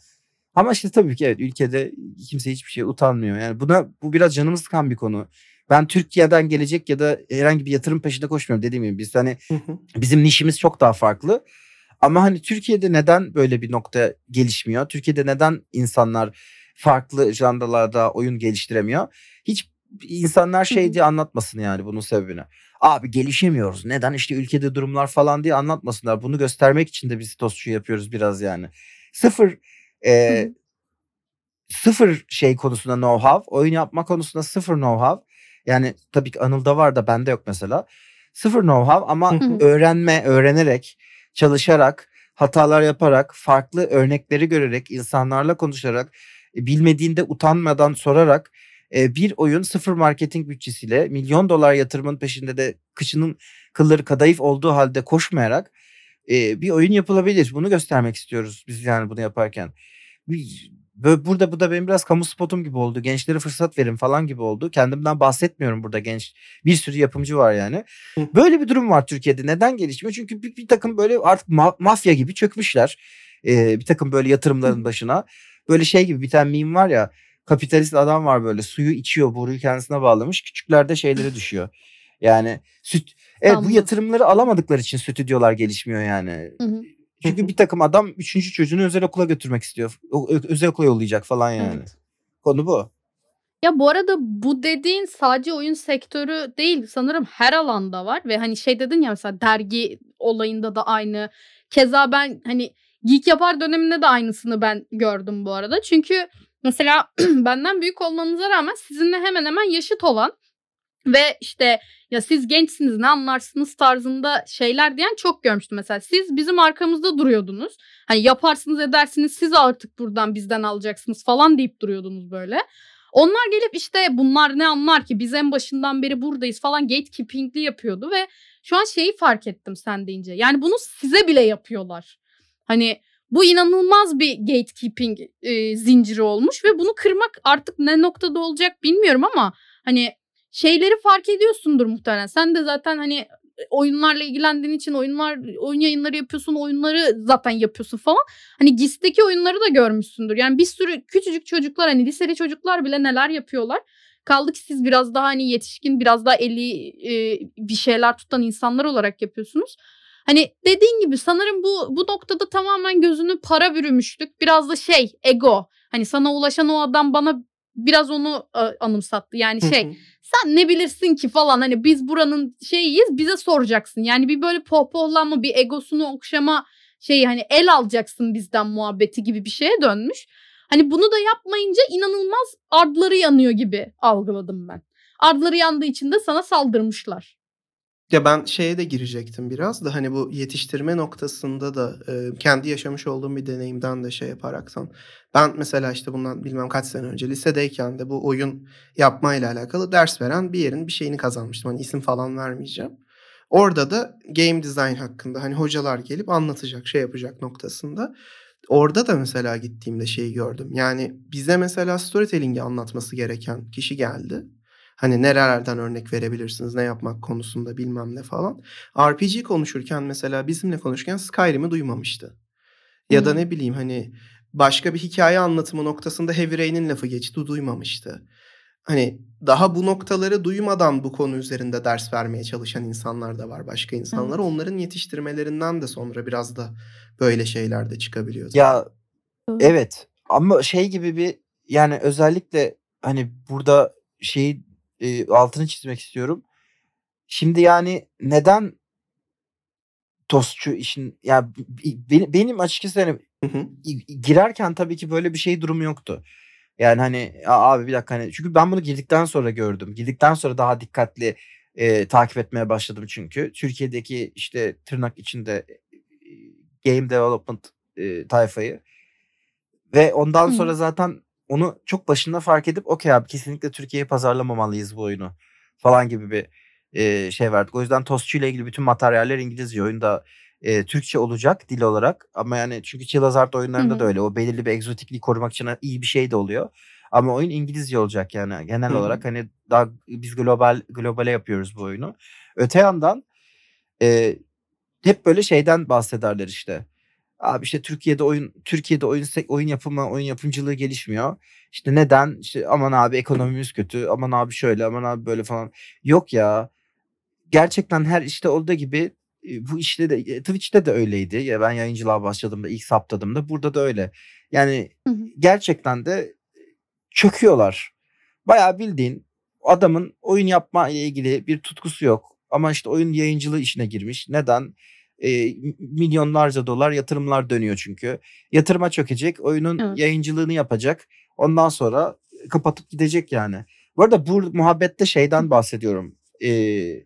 Ama işte tabii ki evet ülkede kimse hiçbir şey utanmıyor. Yani buna bu biraz canımı sıkan bir konu. Ben Türkiye'den gelecek ya da herhangi bir yatırım peşinde koşmuyorum dediğim gibi. Biz hani Hı hı. bizim nişimiz çok daha farklı. Ama hani Türkiye'de neden böyle bir nokta gelişmiyor? Türkiye'de neden insanlar farklı janralarda oyun geliştiremiyor? Hiç insanlar şey diye anlatmasın yani bunun sebebini. Abi gelişemiyoruz. Neden işte ülkede durumlar falan diye anlatmasınlar. Bunu göstermek için de biz tostçu yapıyoruz biraz yani. Sıfır e, sıfır şey konusunda know-how. Oyun yapma konusunda sıfır know-how. Yani tabii ki Anıl'da var da bende yok mesela. Sıfır know-how ama öğrenme, öğrenerek, çalışarak, hatalar yaparak, farklı örnekleri görerek, insanlarla konuşarak, bilmediğinde utanmadan sorarak e, bir oyun sıfır marketing bütçesiyle milyon dolar yatırımın peşinde de kıçının kılları kadayıf olduğu halde koşmayarak e, bir oyun yapılabilir. Bunu göstermek istiyoruz biz yani bunu yaparken. Burada bu da benim biraz kamu spotum gibi oldu. Gençlere fırsat verin falan gibi oldu. Kendimden bahsetmiyorum burada genç. Bir sürü yapımcı var yani. Böyle bir durum var Türkiye'de. Neden gelişmiyor? Çünkü bir, bir takım böyle artık ma- mafya gibi çökmüşler. Ee, bir takım böyle yatırımların başına. Böyle şey gibi bir tane meme var ya. Kapitalist adam var böyle suyu içiyor boruyu kendisine bağlamış. Küçüklerde şeylere düşüyor. Yani süt. Evet bu Damla. yatırımları alamadıkları için stüdyolar gelişmiyor yani. Hı hı. Çünkü bir takım adam üçüncü çocuğunu özel okula götürmek istiyor. Özel okula yollayacak falan yani. Evet. Konu bu. Ya bu arada bu dediğin sadece oyun sektörü değil sanırım her alanda var ve hani şey dedin ya mesela dergi olayında da aynı. Keza ben hani Geek Yapar döneminde de aynısını ben gördüm bu arada. Çünkü mesela benden büyük olmanıza rağmen sizinle hemen hemen yaşıt olan ve işte ya siz gençsiniz ne anlarsınız tarzında şeyler diyen çok görmüştüm mesela. Siz bizim arkamızda duruyordunuz. Hani yaparsınız edersiniz siz artık buradan bizden alacaksınız falan deyip duruyordunuz böyle. Onlar gelip işte bunlar ne anlar ki biz en başından beri buradayız falan gatekeeping'li yapıyordu ve şu an şeyi fark ettim sen deyince. Yani bunu size bile yapıyorlar. Hani bu inanılmaz bir gatekeeping e, zinciri olmuş ve bunu kırmak artık ne noktada olacak bilmiyorum ama hani şeyleri fark ediyorsundur muhtemelen. Sen de zaten hani oyunlarla ilgilendiğin için oyunlar oyun yayınları yapıyorsun, oyunları zaten yapıyorsun falan. Hani GIS'teki oyunları da görmüşsündür. Yani bir sürü küçücük çocuklar hani liseli çocuklar bile neler yapıyorlar. Kaldı ki siz biraz daha hani yetişkin, biraz daha eli e, bir şeyler tutan insanlar olarak yapıyorsunuz. Hani dediğin gibi sanırım bu bu noktada tamamen gözünü para bürümüşlük. Biraz da şey ego. Hani sana ulaşan o adam bana biraz onu e, anımsattı. Yani şey sen ne bilirsin ki falan hani biz buranın şeyiyiz bize soracaksın. Yani bir böyle pohpohlanma bir egosunu okşama şeyi hani el alacaksın bizden muhabbeti gibi bir şeye dönmüş. Hani bunu da yapmayınca inanılmaz ardları yanıyor gibi algıladım ben. Ardları yandığı için de sana saldırmışlar. Ya ben şeye de girecektim biraz da hani bu yetiştirme noktasında da e, kendi yaşamış olduğum bir deneyimden de şey yaparaktan. Ben mesela işte bundan bilmem kaç sene önce lisedeyken de bu oyun yapmayla alakalı ders veren bir yerin bir şeyini kazanmıştım. Hani isim falan vermeyeceğim. Orada da game design hakkında hani hocalar gelip anlatacak, şey yapacak noktasında. Orada da mesela gittiğimde şeyi gördüm. Yani bize mesela storytelling'i anlatması gereken kişi geldi. Hani nerelerden örnek verebilirsiniz, ne yapmak konusunda bilmem ne falan. RPG konuşurken mesela bizimle konuşurken Skyrim'i duymamıştı. Ya hmm. da ne bileyim hani başka bir hikaye anlatımı noktasında Heavy Rain'in lafı geçti duymamıştı. Hani daha bu noktaları duymadan bu konu üzerinde ders vermeye çalışan insanlar da var. Başka insanlar. Evet. Onların yetiştirmelerinden de sonra biraz da böyle şeyler de çıkabiliyor. Ya evet ama şey gibi bir yani özellikle hani burada şeyi e, altını çizmek istiyorum. Şimdi yani neden tostçu işin ya benim, benim açıkçası hani hı hı. girerken tabii ki böyle bir şey durumu yoktu. Yani hani abi bir dakika hani çünkü ben bunu girdikten sonra gördüm. Girdikten sonra daha dikkatli e, takip etmeye başladım çünkü. Türkiye'deki işte tırnak içinde game development e, tayfayı ve ondan Hı. sonra zaten onu çok başında fark edip okey abi kesinlikle Türkiye'ye pazarlamamalıyız bu oyunu falan gibi bir e, şey verdik. O yüzden Tostçu ile ilgili bütün materyaller İngilizce. Oyunda e, Türkçe olacak dil olarak ama yani çünkü Chill Hazard oyunlarında Hı-hı. da öyle. O belirli bir egzotikliği korumak için iyi bir şey de oluyor. Ama oyun İngilizce olacak yani genel Hı-hı. olarak hani daha biz global globale yapıyoruz bu oyunu. Öte yandan e, hep böyle şeyden bahsederler işte. Abi işte Türkiye'de oyun Türkiye'de oyun oyun yapımı, oyun yapımcılığı gelişmiyor. İşte neden? İşte aman abi ekonomimiz kötü. Aman abi şöyle, aman abi böyle falan. Yok ya. Gerçekten her işte olduğu gibi bu işte de Twitch'te de öyleydi. Ya ben yayıncılığa başladığımda ilk saptadığımda burada da öyle. Yani hı hı. gerçekten de çöküyorlar. Bayağı bildiğin adamın oyun yapma ile ilgili bir tutkusu yok. Ama işte oyun yayıncılığı işine girmiş. Neden? E, milyonlarca dolar yatırımlar dönüyor çünkü. Yatırıma çökecek, oyunun evet. yayıncılığını yapacak. Ondan sonra kapatıp gidecek yani. Bu arada bu muhabbette şeyden bahsediyorum. Ee,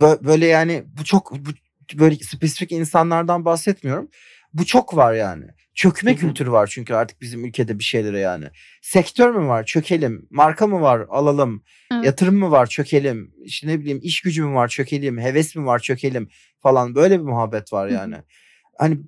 böyle yani bu çok bu, böyle spesifik insanlardan bahsetmiyorum. Bu çok var yani. Çökme kültürü var çünkü artık bizim ülkede bir şeylere yani. Sektör mü var? Çökelim. Marka mı var? Alalım. Evet. Yatırım mı var? Çökelim. İşte ne bileyim iş gücü mü var? Çökelim. Heves mi var? Çökelim falan. Böyle bir muhabbet var yani. Hani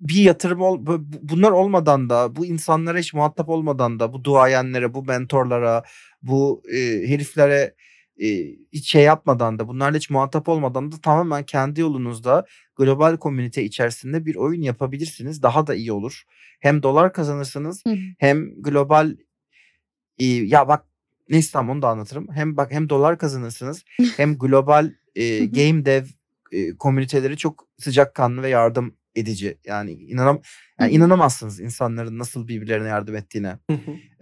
bir yatırım ol, bunlar olmadan da bu insanlara hiç muhatap olmadan da bu duayenlere, bu mentorlara, bu e, heriflere e, hiç şey yapmadan da bunlarla hiç muhatap olmadan da tamamen kendi yolunuzda global komünite içerisinde bir oyun yapabilirsiniz. Daha da iyi olur. Hem dolar kazanırsınız Hı. hem global e, ya bak neyse tamam onu da anlatırım. Hem bak hem dolar kazanırsınız hem global e, game dev e, komüniteleri çok sıcakkanlı ve yardım edici. Yani inanam yani inanamazsınız insanların nasıl birbirlerine yardım ettiğine.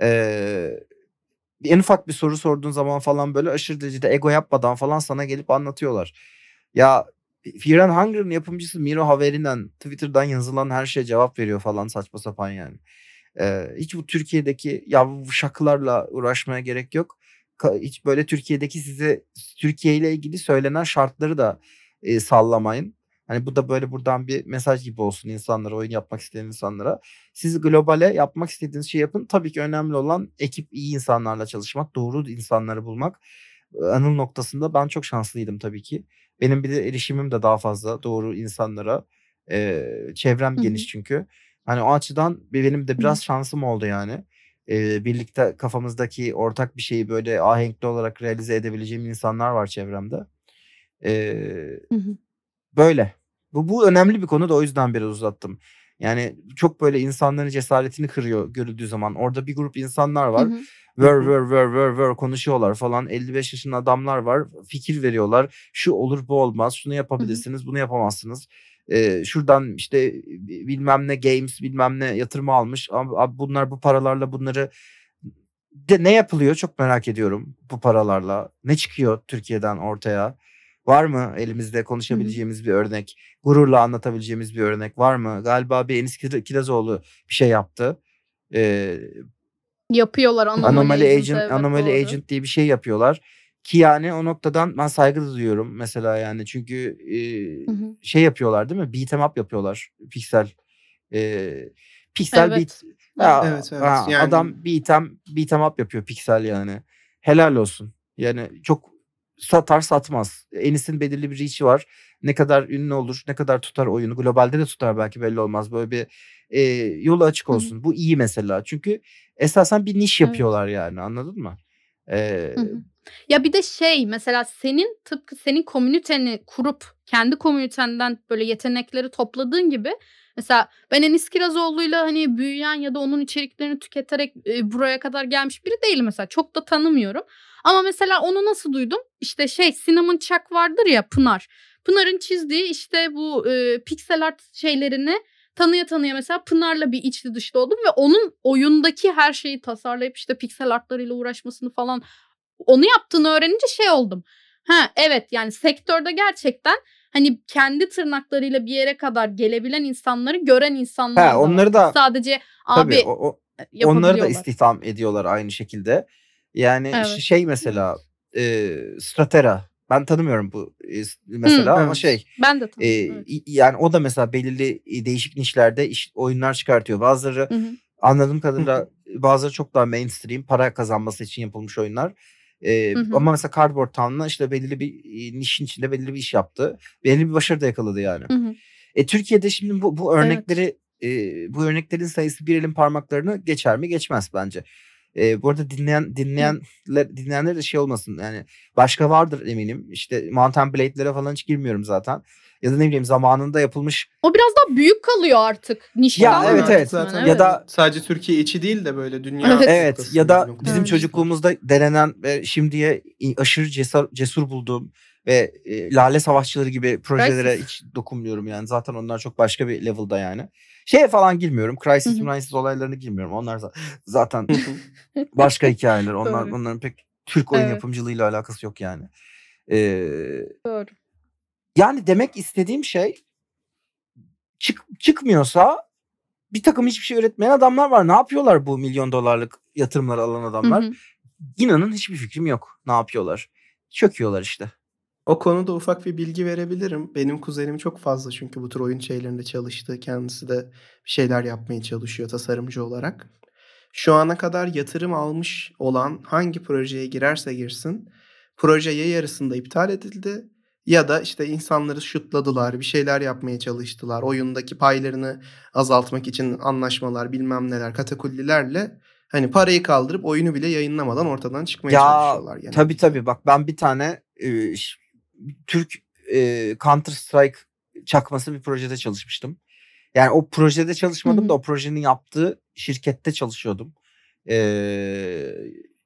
ee, en ufak bir soru sorduğun zaman falan böyle aşırı derecede ego yapmadan falan sana gelip anlatıyorlar. Ya Fear and Hunger'ın yapımcısı Miro Haveri'nden Twitter'dan yazılan her şeye cevap veriyor falan saçma sapan yani. Ee, hiç bu Türkiye'deki yavşaklarla uğraşmaya gerek yok. Hiç böyle Türkiye'deki size Türkiye ile ilgili söylenen şartları da e, sallamayın. Hani bu da böyle buradan bir mesaj gibi olsun insanlara, oyun yapmak isteyen insanlara. Siz globale yapmak istediğiniz şeyi yapın. Tabii ki önemli olan ekip iyi insanlarla çalışmak, doğru insanları bulmak. Anıl noktasında ben çok şanslıydım tabii ki. Benim bir de erişimim de daha fazla doğru insanlara. Ee, çevrem Hı hı. geniş çünkü. Hani o açıdan benim de biraz şansım oldu yani. Ee, birlikte kafamızdaki ortak bir şeyi böyle ahenkli olarak realize edebileceğim insanlar var çevremde. Ee, böyle. Bu, bu önemli bir konu da o yüzden biraz uzattım. Yani çok böyle insanların cesaretini kırıyor görüldüğü zaman. Orada bir grup insanlar Hı var. hı. Hı hı. vör vör vör vör konuşuyorlar falan. 55 yaşında adamlar var. Fikir veriyorlar. Şu olur bu olmaz. Şunu yapabilirsiniz bunu yapamazsınız. Ee, şuradan işte bilmem ne games bilmem ne yatırımı almış. Abi, abi bunlar bu paralarla bunları de ne yapılıyor çok merak ediyorum bu paralarla. Ne çıkıyor Türkiye'den ortaya? Var mı elimizde konuşabileceğimiz bir örnek? Gururla anlatabileceğimiz bir örnek var mı? Galiba bir Enis Kira- Kirazoğlu bir şey yaptı. Ee, Yapıyorlar Anomaly, Anomaly Agent, Agent, evet, Anomaly doğru. Agent diye bir şey yapıyorlar. Ki yani o noktadan ben saygı duyuyorum mesela yani çünkü e, Hı hı. şey yapıyorlar değil mi? Beat 'em up yapıyorlar. Pixel. E, Pixel Evet. beat. Ya, Evet, evet. ha, Yani- Adam beat 'em, beat 'em up yapıyor Pixel yani. Helal olsun. Yani çok satar satmaz. Enis'in belirli bir reach'i var. Ne kadar ünlü olur, ne kadar tutar oyunu. Globalde de tutar belki belli olmaz. Böyle bir e, yolu açık olsun. Bu iyi mesela. Çünkü esasen bir niş Evet. yapıyorlar yani anladın mı? Ee, Hı hı. Ya bir de şey mesela senin tıpkı senin komüniteni kurup kendi komünitenden böyle yetenekleri topladığın gibi mesela ben Enis Kirazoğlu'yla hani büyüyen ya da onun içeriklerini tüketerek buraya kadar gelmiş biri değilim mesela. Çok da tanımıyorum. Ama mesela onu nasıl duydum? İşte şey Cinnamon Chuck vardır ya Pınar. Pınar'ın çizdiği işte bu e, pixel art şeylerini tanıya tanıya mesela Pınar'la bir içli dışlı oldum ve onun oyundaki her şeyi tasarlayıp işte piksel artlarıyla uğraşmasını falan onu yaptığını öğrenince şey oldum. Ha evet yani sektörde gerçekten hani kendi tırnaklarıyla bir yere kadar gelebilen insanları gören insanlar da onları da- sadece abi tabii o, o- onları da istihdam ediyorlar aynı şekilde. Yani Evet. şey mesela e, Stratera. Ben tanımıyorum bu e, mesela ama evet. şey Ben de e, tanıdım. evet. yani o da mesela belirli e, değişik nişlerde iş, oyunlar çıkartıyor. Bazıları Hı hı. anladığım kadarıyla bazıları çok daha mainstream para kazanması için yapılmış oyunlar. Ee, Hı hı. ama mesela Cardboard Town'la işte belirli bir e, nişin içinde belirli bir iş yaptı. Belirli bir başarı da yakaladı yani. Hı hı. E, Türkiye'de şimdi bu, bu Evet. örnekleri e, bu örneklerin sayısı bir elin parmaklarını geçer mi? Geçmez bence. E, bu arada dinleyen dinleyenler dinleyenler de şey olmasın yani başka vardır eminim. İşte Mountain Blade'lere falan hiç girmiyorum zaten. Ya da ne bileyim zamanında yapılmış O biraz daha büyük kalıyor artık. Niş Ya, evet, evet. Zaten Ya da- sadece Türkiye içi değil de böyle dünya Evet. Evet ya da bizim Evet. çocukluğumuzda denenen ve şimdiye aşırı cesur, cesur bulduğum ve e, Lale Savaşçıları gibi projelere Crisis. hiç dokunmuyorum yani. Zaten onlar çok başka bir level'da yani. Şeye falan girmiyorum. Crisis. Crisis olaylarına girmiyorum. Onlar za- zaten başka hikayeler. Onlar onların pek Türk oyun Evet. yapımcılığıyla alakası yok yani. Ee, Doğru. Yani demek istediğim şey çık, çıkmıyorsa bir takım hiçbir şey üretmeyen adamlar var. Ne yapıyorlar bu milyon dolarlık yatırımları alan Hı adamlar? hı. İnanın hiçbir fikrim yok. Ne yapıyorlar? Çöküyorlar işte. O konuda ufak bir bilgi verebilirim. Benim kuzenim çok fazla çünkü bu tür oyun şeylerinde çalıştı. Kendisi de bir şeyler yapmaya çalışıyor tasarımcı olarak. Şu ana kadar yatırım almış olan hangi projeye girerse girsin proje ya yarısında iptal edildi ya da işte insanları şutladılar, bir şeyler yapmaya çalıştılar. Oyundaki paylarını azaltmak için anlaşmalar, bilmem neler, katakullilerle hani parayı kaldırıp oyunu bile yayınlamadan ortadan çıkmaya Ya, çalışıyorlar. genellikle. Tabii tabii bak ben bir tane e, Türk e, Counter Strike çakması bir projede çalışmıştım. Yani o projede çalışmadım da o projenin yaptığı şirkette çalışıyordum. Ee,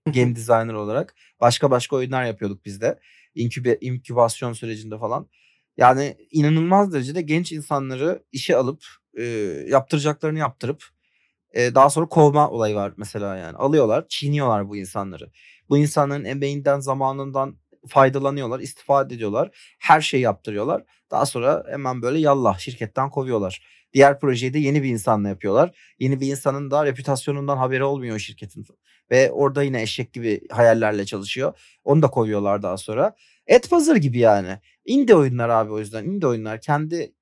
game designer olarak. Başka başka oyunlar yapıyorduk biz de. İnkübe, inkübasyon sürecinde falan. Yani inanılmaz derecede genç insanları işe alıp e, yaptıracaklarını yaptırıp Eee, daha sonra kovma olayı var mesela yani. Alıyorlar, çiğniyorlar bu insanları. Bu insanların emeğinden, zamanından faydalanıyorlar, istifade ediyorlar. Her şeyi yaptırıyorlar. Daha sonra hemen böyle yallah şirketten kovuyorlar. Diğer projeyi de yeni bir insanla yapıyorlar. Yeni bir insanın da reputasyonundan haberi olmuyor şirketin. Ve orada yine eşek gibi hayallerle çalışıyor. Onu da kovuyorlar daha sonra. Et pazarı gibi yani. Indie oyunlar abi o yüzden. Indie oyunlar. Kendi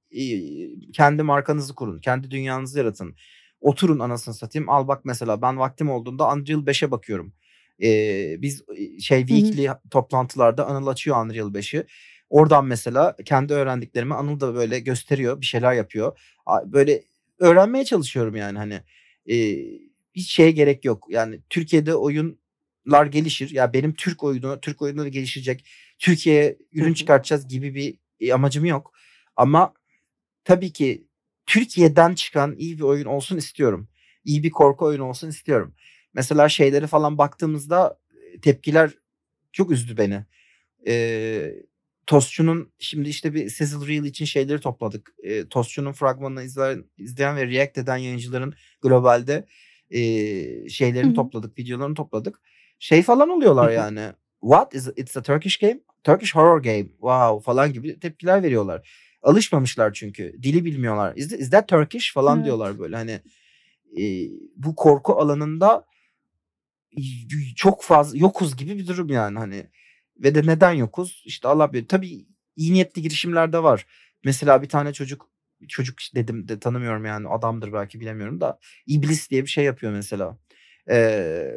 kendi markanızı kurun. Kendi dünyanızı yaratın. Oturun anasını satayım. Al bak mesela ben vaktim olduğunda Unreal 5'e bakıyorum. Eee, biz şey weekly toplantılarda Anıl açıyor Unreal 5'i. Oradan mesela kendi öğrendiklerimi Anıl da böyle gösteriyor. Bir şeyler yapıyor. Böyle öğrenmeye çalışıyorum yani hani. Eee, hiç şeye gerek yok. Yani Türkiye'de oyunlar gelişir. Ya benim Türk oyunu, Türk oyunları gelişecek. Türkiye'ye ürün çıkartacağız gibi bir, eee, amacım yok. Ama tabii ki Türkiye'den çıkan iyi bir oyun olsun istiyorum. İyi bir korku oyunu olsun istiyorum. Mesela şeylere falan baktığımızda, eee, tepkiler çok üzdü beni. Eee, Tostçu'nun şimdi işte bir Sizzle Reel için şeyleri topladık. Eee, Tostçu'nun fragmanını izleyen izleyen ve react eden yayıncıların globalde, Hı şeylerini hı. topladık, videolarını topladık. Şey falan oluyorlar hı. yani. "What? Is it's a Turkish game? Turkish horror game. Wow!" falan gibi tepkiler veriyorlar. Alışmamışlar çünkü. Dili bilmiyorlar. "Is is that Turkish?" falan Evet. diyorlar böyle hani. Eee, bu korku alanında çok fazla yokuz gibi bir durum yani hani. Ve de neden yokuz? İşte Allah bilir. Tabii iyi niyetli girişimler de var. Mesela bir tane çocuk, çocuk dedim de tanımıyorum yani adamdır belki bilemiyorum da İblis diye bir şey yapıyor mesela. Eee,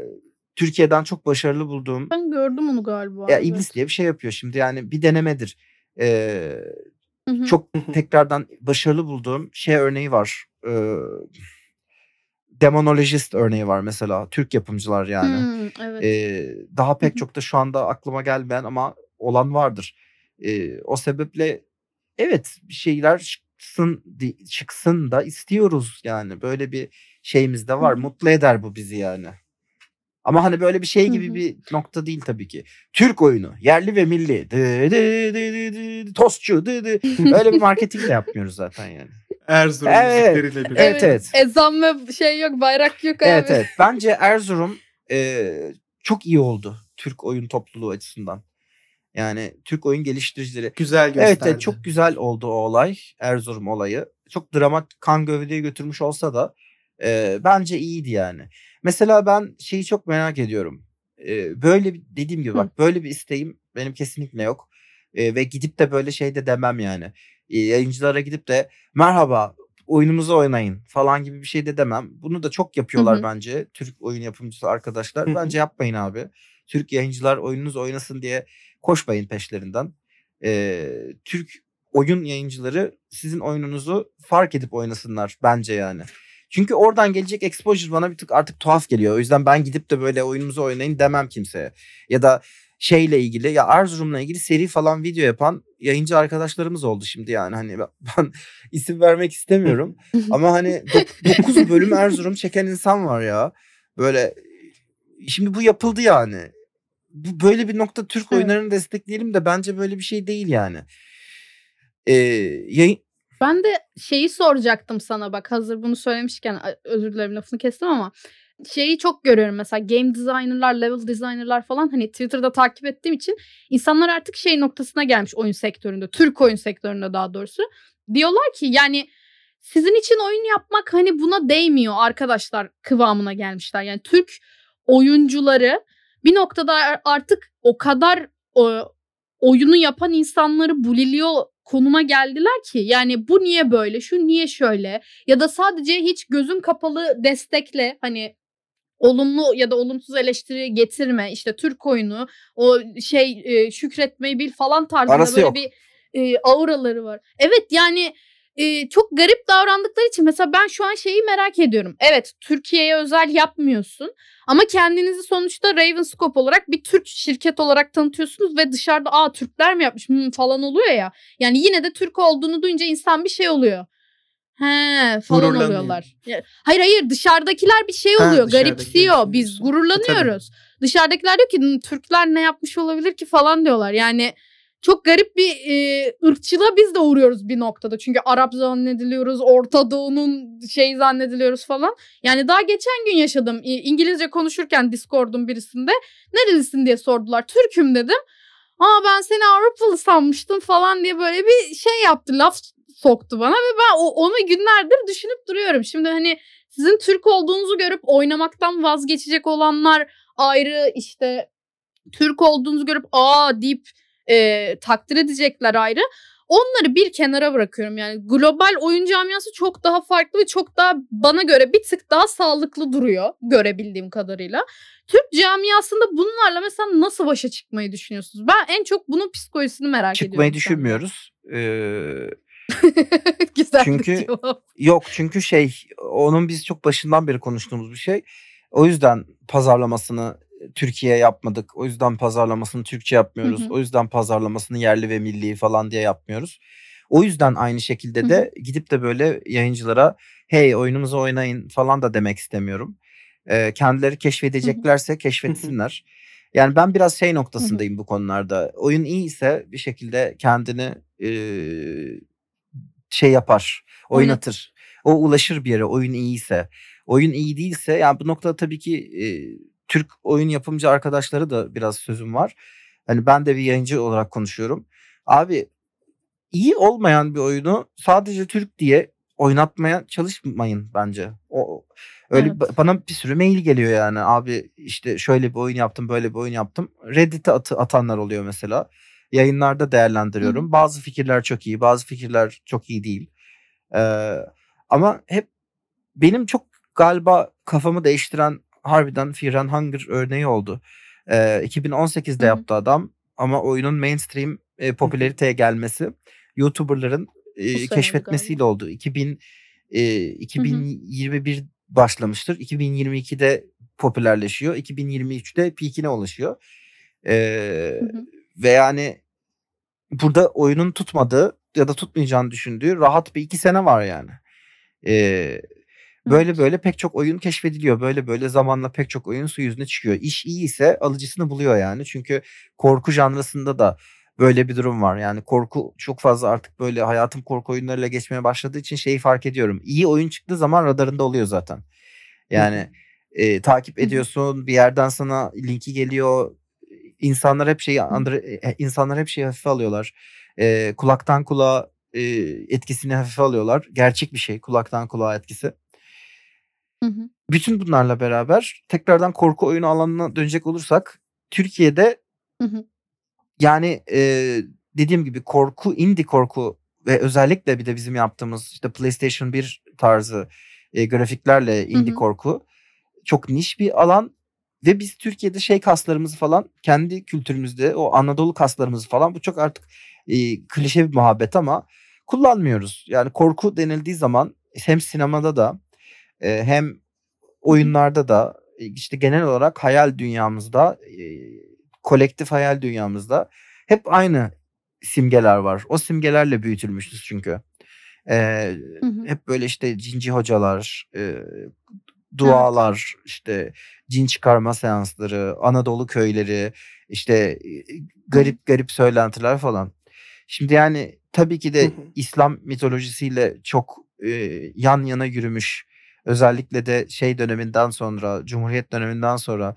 Türkiye'den çok başarılı bulduğum Ben gördüm onu galiba. Ya İblis Evet. diye bir şey yapıyor. Şimdi yani bir denemedir. Eee, Hı hı. çok tekrardan başarılı bulduğum şey örneği var. Eee, Demonologist örneği var mesela. Türk yapımcılar yani. Hımm, evet. Eee, daha pek çok da şu anda aklıma gelmeyen ama olan vardır. Eee, o sebeple evet bir şeyler çıksın çıksın da istiyoruz yani. Böyle bir şeyimiz de var. hı. Mutlu eder bu bizi yani. Ama hani böyle bir şey gibi hı. bir nokta değil tabii ki. Türk oyunu, yerli ve milli, dı dı dı dı dı, tostçu, dı dı. Öyle bir marketing de yapmıyoruz zaten yani. Erzurum Evet, müzikleriyle birlikte. evet, Evet. evet. Ezan ve şey yok, bayrak yok Evet, abi. evet. Bence Erzurum, eee, çok iyi oldu Türk oyun topluluğu açısından. Yani Türk oyun geliştiricileri. Güzel Evet, evet gösterdi. çok güzel oldu o olay, Erzurum olayı. Çok dramat kan gövdeyi götürmüş olsa da, eee, bence iyiydi yani. Mesela ben şeyi çok merak ediyorum. Eee, böyle dediğim gibi Hı. bak böyle bir isteğim benim kesinlikle yok. Eee, ve gidip de böyle şey de demem yani. Eee, yayıncılara gidip de merhaba oyunumuzu oynayın falan gibi bir şey de demem. Bunu da çok yapıyorlar hı. bence Türk oyun yapımcısı arkadaşlar. Hı hı. Bence yapmayın abi. Türk yayıncılar oyununuz oynasın diye koşmayın peşlerinden. Eee, Türk oyun yayıncıları sizin oyununuzu fark edip oynasınlar bence yani. Çünkü oradan gelecek exposure bana bir tık artık tuhaf geliyor. O yüzden ben gidip de böyle oyunumuzu oynayın demem kimseye. Ya da şeyle ilgili ya Erzurum'la ilgili seri falan video yapan yayıncı arkadaşlarımız oldu şimdi yani. Hani ben, ben isim vermek istemiyorum. Ama hani 9 bölüm Erzurum çeken insan var ya. Böyle şimdi bu yapıldı yani. Bu böyle bir nokta Türk Evet. oyunlarını destekleyelim de bence böyle bir şey değil yani. Eee, yayın Ben de şeyi soracaktım sana bak hazır bunu söylemişken özür dilerim lafını kestim ama şeyi çok görüyorum mesela game designer'lar, level designer'lar falan hani Twitter'da takip ettiğim için insanlar artık şey noktasına gelmiş oyun sektöründe, Türk oyun sektöründe daha doğrusu. Diyorlar ki yani sizin için oyun yapmak hani buna değmiyor arkadaşlar kıvamına gelmişler. Yani Türk oyuncuları bir noktada artık o kadar o, oyunu yapan insanları buliliyor konuma geldiler ki yani bu niye böyle şu niye şöyle ya da sadece hiç gözün kapalı destekle hani olumlu ya da olumsuz eleştiri getirme işte Türk oyunu o şey e, şükretmeyi bil falan tarzında Arası böyle yok. bir e, auraları var. Evet yani e, çok garip davrandıkları için mesela ben şu an şeyi merak ediyorum. Evet Türkiye'ye özel yapmıyorsun ama kendinizi sonuçta Ravenscope olarak bir Türk şirket olarak tanıtıyorsunuz ve dışarıda aa Türkler mi yapmış hmm, falan oluyor ya. Yani yine de Türk olduğunu duyunca insan bir şey oluyor. He falan oluyorlar. Hayır hayır dışarıdakiler bir şey Ha, oluyor. dışarıdakiler Garipsiyor. Biz düşünüyorsun. gururlanıyoruz. Dışarıdakiler diyor ki "Hmm, Türkler ne yapmış olabilir ki falan diyorlar. Yani çok garip bir e, ırkçılığa biz de uğruyoruz bir noktada. Çünkü Arap zannediliyoruz, Orta Doğu'nun şey zannediliyoruz falan. Yani daha geçen gün yaşadım. İngilizce konuşurken Discord'un birisinde nerelisin diye sordular. Türk'üm dedim. Aa ben seni Avrupalı sanmıştım falan diye böyle bir şey yaptı. Laf soktu bana ve ben onu günlerdir düşünüp duruyorum. Şimdi hani sizin Türk olduğunuzu görüp oynamaktan vazgeçecek olanlar ayrı işte Türk olduğunuzu görüp aa deyip e, takdir edecekler ayrı. Onları bir kenara bırakıyorum yani global oyun camiası çok daha farklı ve çok daha bana göre bir tık daha sağlıklı duruyor görebildiğim kadarıyla. Türk camiasında bunlarla mesela nasıl başa çıkmayı düşünüyorsunuz? Ben en çok bunun psikolojisini merak ediyorum. Çıkmayı düşünmüyoruz. Ee, Güzel Çünkü- yok çünkü şey onun biz çok başından beri konuştuğumuz bir şey. O yüzden pazarlamasını Türkiye yapmadık. O yüzden pazarlamasını Türkçe yapmıyoruz. Hı hı. O yüzden pazarlamasını yerli ve milli falan diye yapmıyoruz. O yüzden aynı şekilde Hı de gidip de böyle yayıncılara hey oyunumuzu oynayın falan da demek istemiyorum. Ee, kendileri keşfedeceklerse keşfetsinler. Yani ben biraz şey noktasındayım bu konularda. Oyun iyi ise bir şekilde kendini eee, şey yapar, oynatır. O ulaşır bir yere oyun iyiyse. Oyun iyi değilse yani bu noktada tabii ki eee, Türk oyun yapımcı arkadaşları da biraz sözüm var. Hani ben de bir yayıncı olarak konuşuyorum. Abi iyi olmayan bir oyunu sadece Türk diye oynatmaya çalışmayın bence. O öyle Evet. ba- bana bir sürü mail geliyor yani. Abi işte şöyle bir oyun yaptım, böyle bir oyun yaptım. Reddit'e atı, atanlar oluyor mesela. Yayınlarda değerlendiriyorum. Bazı fikirler çok iyi, bazı fikirler çok iyi değil. Ee, ama hep benim çok galiba kafamı değiştiren harbiden Fear and Hunger örneği oldu. Ee, 2018'de Hı hı. yaptı adam ama oyunun mainstream e, popülariteye gelmesi YouTuber'ların e, keşfetmesiyle oldu. 2000 e, 2021 başlamıştır. 2022'de popülerleşiyor. 2023'te peakine ulaşıyor. Hı. ve yani burada oyunun tutmadığı ya da tutmayacağını düşündüğü rahat bir iki sene var yani. Ee, böyle böyle pek çok oyun keşfediliyor. Böyle böyle zamanla pek çok oyun su yüzüne çıkıyor. İş iyi ise alıcısını buluyor yani. Çünkü korku janrasında da böyle bir durum var. Yani korku çok fazla artık böyle hayatım korku oyunlarıyla geçmeye başladığı için şeyi fark ediyorum. İyi oyun çıktığı zaman radarında oluyor zaten. Yani e, takip ediyorsun bir yerden sana linki geliyor. İnsanlar hep şeyi e, insanlar hep şeyi hafife alıyorlar. E, kulaktan kulağa e, etkisini hafife alıyorlar. Gerçek bir şey kulaktan kulağa etkisi. Hı hı. Bütün bunlarla beraber tekrardan korku oyunu alanına dönecek olursak Türkiye'de Hı hı. yani e, dediğim gibi korku, indie korku ve özellikle bir de bizim yaptığımız işte PlayStation 1 tarzı e, grafiklerle indie hı. korku çok niş bir alan ve biz Türkiye'de şey kaslarımızı falan kendi kültürümüzde o Anadolu kaslarımızı falan bu çok artık e, klişe bir muhabbet ama kullanmıyoruz. Yani korku denildiği zaman hem sinemada da e, hem oyunlarda da işte genel olarak hayal dünyamızda e, kolektif hayal dünyamızda hep aynı simgeler var. O simgelerle büyütülmüşüz çünkü. E, Hı hı. hep böyle işte cinci hocalar, e, dualar, işte cin çıkarma seansları, Anadolu köyleri, işte garip garip söylentiler falan. Şimdi yani tabii ki de Hı hı. İslam mitolojisiyle çok e, yan yana yürümüş. Özellikle de şey döneminden sonra, Cumhuriyet döneminden sonra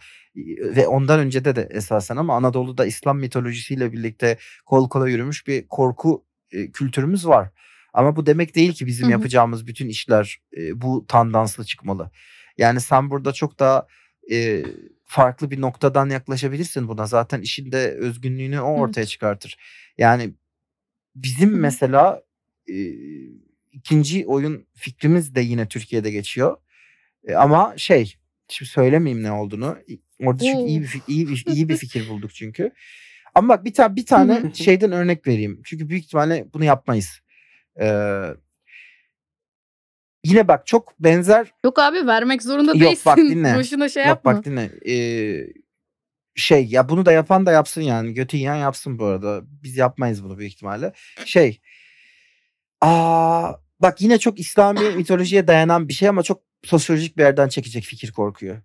ve ondan önce de de esasen ama Anadolu'da İslam mitolojisiyle birlikte kol kola yürümüş bir korku e, kültürümüz var. Ama bu demek değil ki bizim Hı hı. yapacağımız bütün işler e, bu tandanslı çıkmalı. Yani sen burada çok daha e, farklı bir noktadan yaklaşabilirsin buna. Zaten işin de özgünlüğünü o ortaya Evet. çıkartır. Yani bizim mesela e, ikinci oyun fikrimiz de yine Türkiye'de geçiyor. E, ama şey şimdi söylemeyeyim ne olduğunu. Orada çünkü iyi bir iyi bir iyi bir fikir bulduk çünkü. Ama bak bir tane bir tane şeyden örnek vereyim. Çünkü büyük ihtimalle bunu yapmayız. Ee, yine bak çok benzer Yok abi vermek zorunda Yok, değilsin. bak dinle. Boşuna şey Yok yapma. bak dinle. Ee, şey ya bunu da yapan da yapsın yani. Götü yiyen yapsın bu arada. Biz yapmayız bunu büyük ihtimalle. Şey. Aa, bak yine çok İslami mitolojiye dayanan bir şey ama çok sosyolojik bir yerden çekecek fikir korkuyor.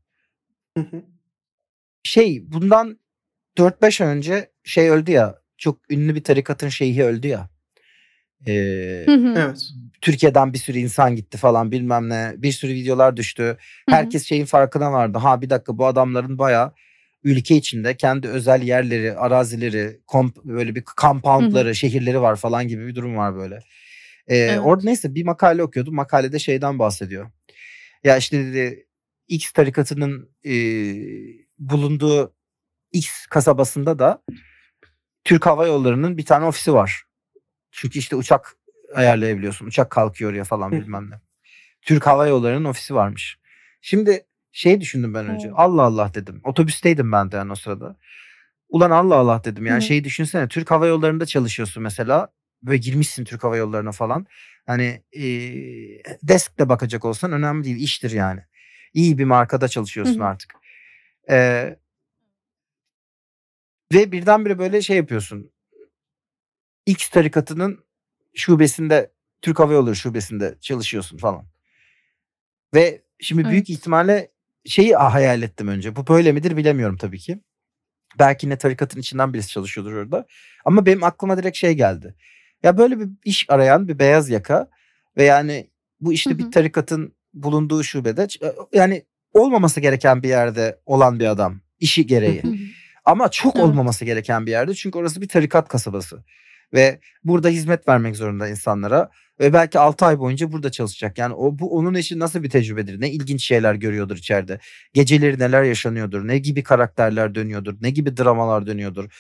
Hı hı. Şey bundan 4-5 ay önce şey öldü ya çok ünlü bir tarikatın şeyhi öldü ya. Ee, Hı hı. Evet. Türkiye'den bir sürü insan gitti falan bilmem ne. Bir sürü videolar düştü. Herkes şeyin farkına vardı. Ha bir dakika bu adamların bayağı ülke içinde kendi özel yerleri, arazileri, komp böyle bir compoundları, şehirleri var falan gibi bir durum var böyle. Ee, Evet. Orada neyse bir makale okuyordum. Makalede şeyden bahsediyor. Ya işte dedi X tarikatının e, bulunduğu X kasabasında da Türk Hava Yolları'nın bir tane ofisi var. Çünkü işte uçak ayarlayabiliyorsun. Uçak kalkıyor oraya falan Hı. bilmem ne. Türk Hava Yolları'nın ofisi varmış. Şimdi şey düşündüm ben önce. Oo. Allah Allah dedim. Otobüsteydim ben de yani o sırada. Ulan Allah Allah dedim. Yani Hı. şeyi düşünsene. Türk Hava Yolları'nda çalışıyorsun mesela. Böyle girmişsin Türk Hava Yolları'na falan. Hani e, deskle bakacak olsan önemli değil. iştir yani. İyi bir markada çalışıyorsun Hı hı. artık. Ee, ve birdenbire böyle şey yapıyorsun. X tarikatının şubesinde Türk Hava Yolları şubesinde çalışıyorsun falan. Ve şimdi büyük Evet. ihtimalle şeyi ah, hayal ettim önce. Bu böyle midir bilemiyorum tabii ki. Belki ne tarikatın içinden birisi çalışıyordur orada. Ama benim aklıma direkt şey geldi. Ya böyle bir iş arayan bir beyaz yaka ve yani bu işte Hı bir tarikatın bulunduğu şubede yani olmaması gereken bir yerde olan bir adam işi gereği. Hı hı. Ama çok Evet. olmaması gereken bir yerde. Çünkü orası bir tarikat kasabası. Ve burada hizmet vermek zorunda insanlara. Ve belki 6 ay boyunca burada çalışacak. Yani o bu onun için nasıl bir tecrübedir? Ne ilginç şeyler görüyordur içeride. Geceleri neler yaşanıyordur? Ne gibi karakterler dönüyordur? Ne gibi dramalar dönüyordur?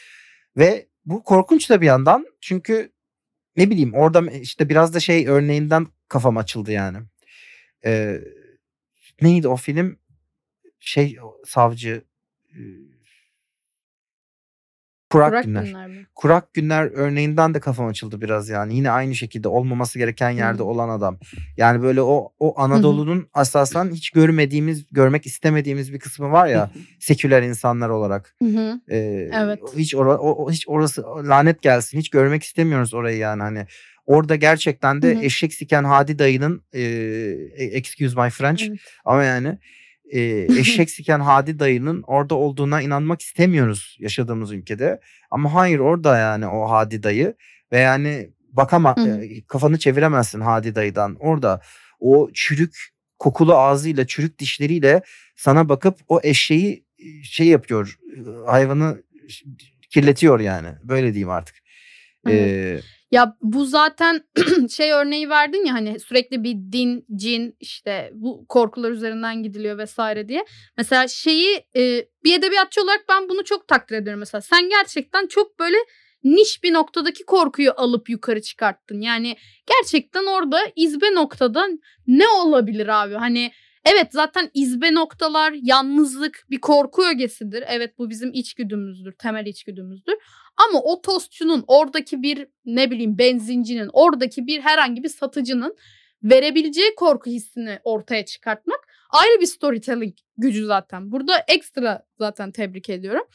Ve bu korkunç da bir yandan. Çünkü ne bileyim orada işte biraz da şey örneğinden kafam açıldı yani. Ee, neydi o film? Şey savcı Kurak, Kurak Günler. günler mi? Kurak Günler örneğinden de kafam açıldı biraz yani. Yine aynı şekilde olmaması gereken yerde Hı. olan adam. Yani böyle o o Anadolu'nun asasen hiç görmediğimiz, görmek istemediğimiz bir kısmı var ya seküler insanlar olarak. Hı hı. Ee, Evet. Hiç ora, o, hiç orası lanet gelsin. Hiç görmek istemiyoruz orayı yani hani. Orada gerçekten de Hı hı. eşek siken Hadi dayının e, excuse my French Evet. ama yani e, eşek siken Hadi dayının orada olduğuna inanmak istemiyoruz yaşadığımız ülkede. Ama hayır orada yani o Hadi dayı ve yani bakama e, kafanı çeviremezsin Hadi dayıdan. Orada o çürük kokulu ağzıyla çürük dişleriyle sana bakıp o eşeği şey yapıyor hayvanı kirletiyor yani böyle diyeyim artık. Evet. Ee, Ya bu zaten şey örneği verdin ya hani sürekli bir din, cin işte bu korkular üzerinden gidiliyor vesaire diye. Mesela şeyi e, bir edebiyatçı olarak ben bunu çok takdir ediyorum mesela. Sen gerçekten çok böyle niş bir noktadaki korkuyu alıp yukarı çıkarttın. Yani gerçekten orada izbe noktada ne olabilir abi? Hani evet zaten izbe noktalar yalnızlık bir korku ögesidir. Evet bu bizim içgüdümüzdür, temel içgüdümüzdür. Ama o tostçunun oradaki bir ne bileyim benzincinin oradaki bir herhangi bir satıcının verebileceği korku hissini ortaya çıkartmak ayrı bir storytelling gücü zaten. Burada ekstra zaten tebrik ediyorum.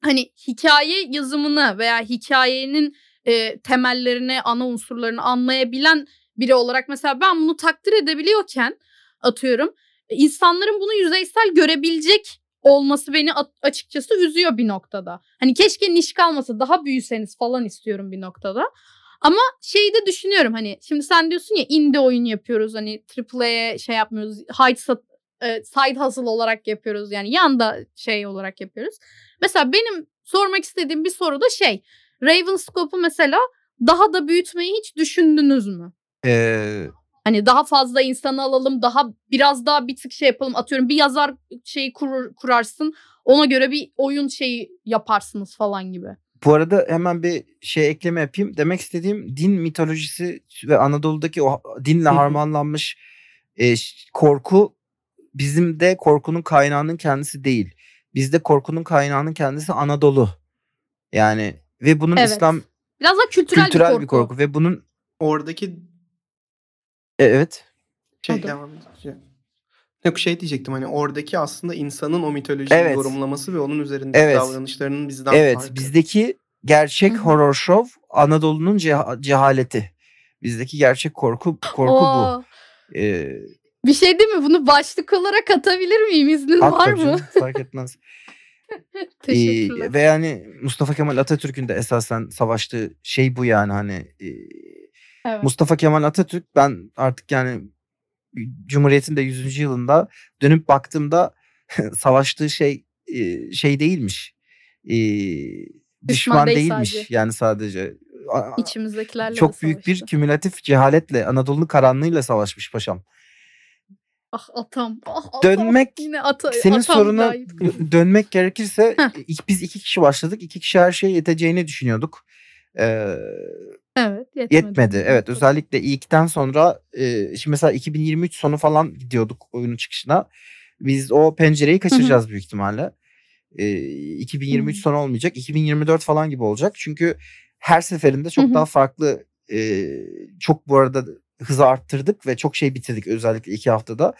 Hani hikaye yazımını veya hikayenin e, temellerini, ana unsurlarını anlayabilen biri olarak mesela ben bunu takdir edebiliyorken atıyorum e, insanların bunu yüzeysel görebilecek olması beni açıkçası üzüyor bir noktada. Hani keşke niş kalmasa daha büyüseniz falan istiyorum bir noktada. Ama şeyi de düşünüyorum hani şimdi sen diyorsun ya indie oyun yapıyoruz hani AAA'ye şey yapmıyoruz. High sat, e, side hustle olarak yapıyoruz yani yanda şey olarak yapıyoruz. Mesela benim sormak istediğim bir soru da şey Ravenscope'u mesela daha da büyütmeyi hiç düşündünüz mü? e, Hani daha fazla insanı alalım, daha biraz daha bir tık şey yapalım. Atıyorum bir yazar şeyi kurur, kurarsın. Ona göre bir oyun şeyi yaparsınız falan gibi. Bu arada hemen bir şey ekleme yapayım. Demek istediğim din mitolojisi ve Anadolu'daki o dinle harmanlanmış e, korku bizim de korkunun kaynağının kendisi değil. Bizde korkunun kaynağının kendisi Anadolu. Yani ve bunun Evet. İslam Biraz daha kültürel, kültürel bir korku. bir korku ve bunun Oradaki e, evet şey Hadi. devam edeceğim. Yok şey diyecektim hani oradaki aslında insanın o mitolojiyi Evet. yorumlaması ve onun üzerindeki Evet. davranışlarının bizden evet farkı. bizdeki gerçek Hı horror show Anadolu'nun ceha- cehaleti. Bizdeki gerçek korku korku bu. Oo. Ee, Bir şey değil mi? Bunu başlık olarak atabilir miyim? İznin At var mı? canım, fark etmez. Ee, Teşekkürler. ve yani Mustafa Kemal Atatürk'ün de esasen savaştığı şey bu yani hani e, Evet. Mustafa Kemal Atatürk ben artık yani Cumhuriyet'in de 100. yılında dönüp baktığımda savaştığı şey e, şey değilmiş. E, düşman değil değilmiş sadece. yani sadece. İçimizdekilerle de Çok büyük bir kümülatif cehaletle Anadolu'nun karanlığıyla savaşmış paşam. Ah atam. Ah atam. Dönmek Yine ata, Senin atam soruna dönmek gerekirse Heh. biz iki kişi başladık. İki kişi her şeye yeteceğini düşünüyorduk. Ee, Evet yetmedi. yetmedi. Evet özellikle ilkten sonra e, şimdi mesela 2023 sonu falan gidiyorduk oyunun çıkışına. Biz o pencereyi kaçıracağız büyük ihtimalle. Ee, 2023 Hı. sonu olmayacak. 2024 falan gibi olacak. Çünkü her seferinde çok Hı hı. daha farklı e, çok bu arada hızı arttırdık ve çok şey bitirdik özellikle iki haftada.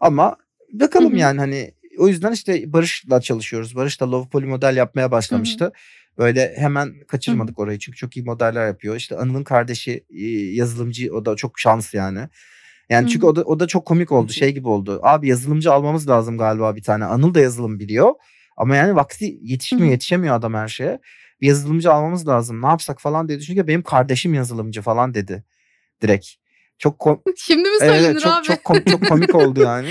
Ama bakalım Hı hı. yani hani o yüzden işte Barış'la çalışıyoruz. Barış da Love Poly model yapmaya başlamıştı. Böyle hemen kaçırmadık orayı çünkü çok iyi modeller yapıyor. İşte Anıl'ın kardeşi yazılımcı o da çok şans yani. Yani çünkü o da o da çok komik oldu. Şey gibi oldu. Abi yazılımcı almamız lazım galiba bir tane. Anıl da yazılım biliyor. Ama yani vakti yetişmiyor, yetişemiyor adam her şeye. Bir yazılımcı almamız lazım. Ne yapsak falan diye düşününce benim kardeşim yazılımcı falan dedi. Direkt. Çok kom- Şimdi mi Evet, söylenir çok abi? çok kom- çok komik oldu yani.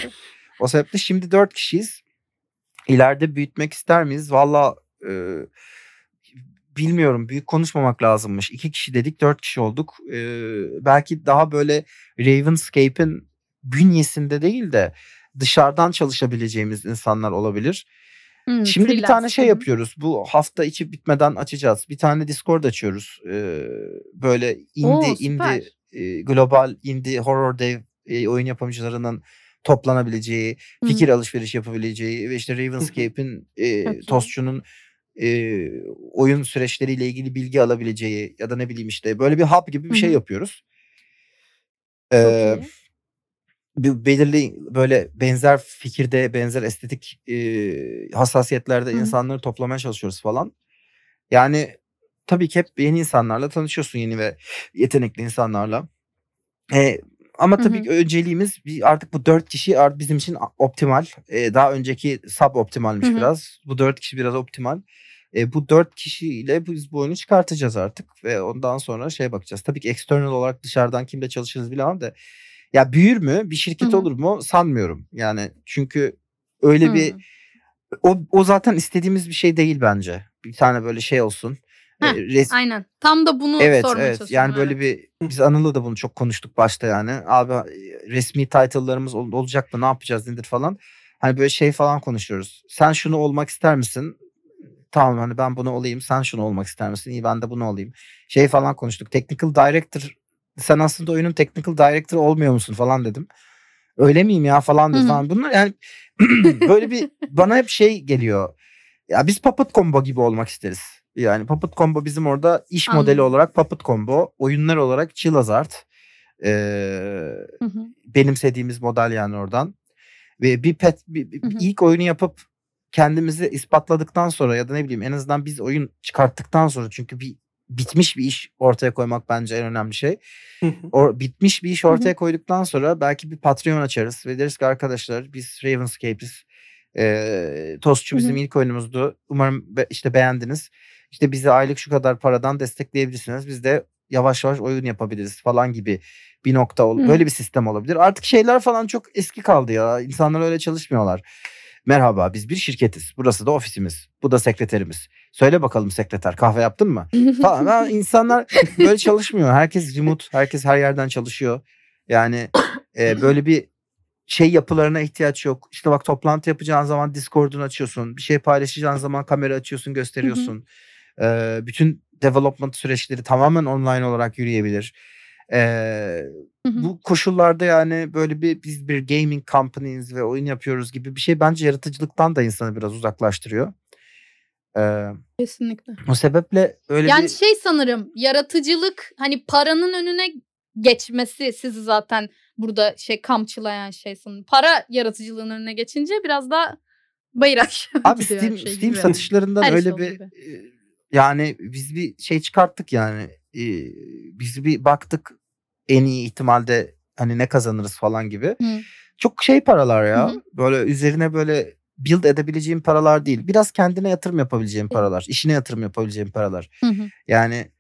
O sebeple şimdi dört kişiyiz. İleride büyütmek ister miyiz? Valla e, bilmiyorum. Büyük konuşmamak lazımmış. İki kişi dedik, dört kişi olduk. E, belki daha böyle Ravenscape'in bünyesinde değil de dışarıdan çalışabileceğimiz insanlar olabilir. Hmm, Şimdi bir freelance. tane şey yapıyoruz. Bu hafta içi bitmeden açacağız. Bir tane Discord açıyoruz. Ee, böyle indie Oo, süper. indie e, global indie horror dev e, oyun yapımcılarının toplanabileceği, Hı hı. fikir alışveriş yapabileceği ve işte Ravenscape'in e. Tostçu'nun e, oyun süreçleriyle ilgili bilgi alabileceği ya da ne bileyim işte böyle bir hub gibi bir Hı şey hı. yapıyoruz. Çok iyi. bir belirli böyle benzer fikirde, benzer estetik e, hassasiyetlerde Hı hı. insanları toplamaya çalışıyoruz falan. Yani tabii ki hep yeni insanlarla tanışıyorsun, yeni ve yetenekli insanlarla. E, ama Hı tabii hı. ki önceliğimiz bir artık bu dört kişi bizim için optimal. E, daha önceki sub optimalmiş Hı hı. biraz. Bu dört kişi biraz optimal. E, bu dört kişiyle biz bu oyunu çıkartacağız artık ve ondan sonra şeye bakacağız. Tabii ki external olarak dışarıdan kimle çalışırız bilemem de ya büyür mü? Bir Hı şirket hı. olur mu? Sanmıyorum. Yani çünkü öyle bir Hımm. o o zaten istediğimiz bir şey değil bence. Bir tane böyle şey olsun. Heh, res- Aynen. Tam da bunu Evet sormaya evet çalışıyordum. yani böyle bir biz Anıl'la da bunu çok konuştuk başta yani. Abi resmi title'larımız ol- olacak mı? Ne yapacağız nedir falan. Hani böyle şey falan konuşuyoruz. Sen şunu olmak ister misin? Tamam hani ben bunu olayım. Sen şunu olmak ister misin? İyi ben de bunu olayım. Şey falan konuştuk. Technical director sen aslında oyunun technical director olmuyor musun falan dedim. Öyle miyim ya falan dedi falan. Bunlar yani böyle bir bana hep şey geliyor. Ya biz Puppet Combo gibi olmak isteriz. Yani Puppet Combo bizim orada iş modeli Anladım. olarak Puppet Combo, oyunlar olarak Chill Hazard. Ee, Hı hı. benimsediğimiz model yani oradan. Ve bir pet bir, bir- Hı hı. ilk oyunu yapıp kendimizi ispatladıktan sonra ya da ne bileyim en azından biz oyun çıkarttıktan sonra çünkü bir bitmiş bir iş ortaya koymak bence en önemli şey. O bitmiş bir iş ortaya koyduktan sonra belki bir Patreon açarız ve deriz ki arkadaşlar biz Ravenscape'iz. Ee, Tostçu bizim ilk oyunumuzdu. Umarım be- işte beğendiniz. İşte bizi aylık şu kadar paradan destekleyebilirsiniz. Biz de yavaş yavaş oyun yapabiliriz falan gibi bir nokta ol- böyle bir sistem olabilir. Artık şeyler falan çok eski kaldı ya. İnsanlar öyle çalışmıyorlar. Merhaba biz bir şirketiz. Burası da ofisimiz. Bu da sekreterimiz. Söyle bakalım sekreter kahve yaptın mı? falan. Ha, insanlar böyle çalışmıyor. Herkes remote, herkes her yerden çalışıyor. Yani e, böyle bir şey yapılarına ihtiyaç yok. İşte bak toplantı yapacağın zaman Discord'unu açıyorsun. Bir şey paylaşacağın zaman kamera açıyorsun, gösteriyorsun. E, bütün development süreçleri tamamen online olarak yürüyebilir. E, Hı hı. bu koşullarda yani böyle bir biz bir gaming company'yiz ve oyun yapıyoruz gibi bir şey bence yaratıcılıktan da insanı biraz uzaklaştırıyor. E, Kesinlikle. o sebeple öyle Yani bir şey sanırım yaratıcılık hani paranın önüne geçmesi sizi zaten burada şey kamçılayan şey sanırım. Para yaratıcılığın önüne geçince biraz daha bayır aşağı Abi Steam, şey Steam gibi. satışlarından Her iş öyle olduğu bir gibi. E, yani biz bir şey çıkarttık yani e, biz bir baktık en iyi ihtimalde hani ne kazanırız falan gibi. Hı. Çok şey paralar ya Hı böyle üzerine böyle build edebileceğin paralar değil. Biraz kendine yatırım yapabileceğin paralar. işine yatırım yapabileceğin paralar. Hı hı. Yani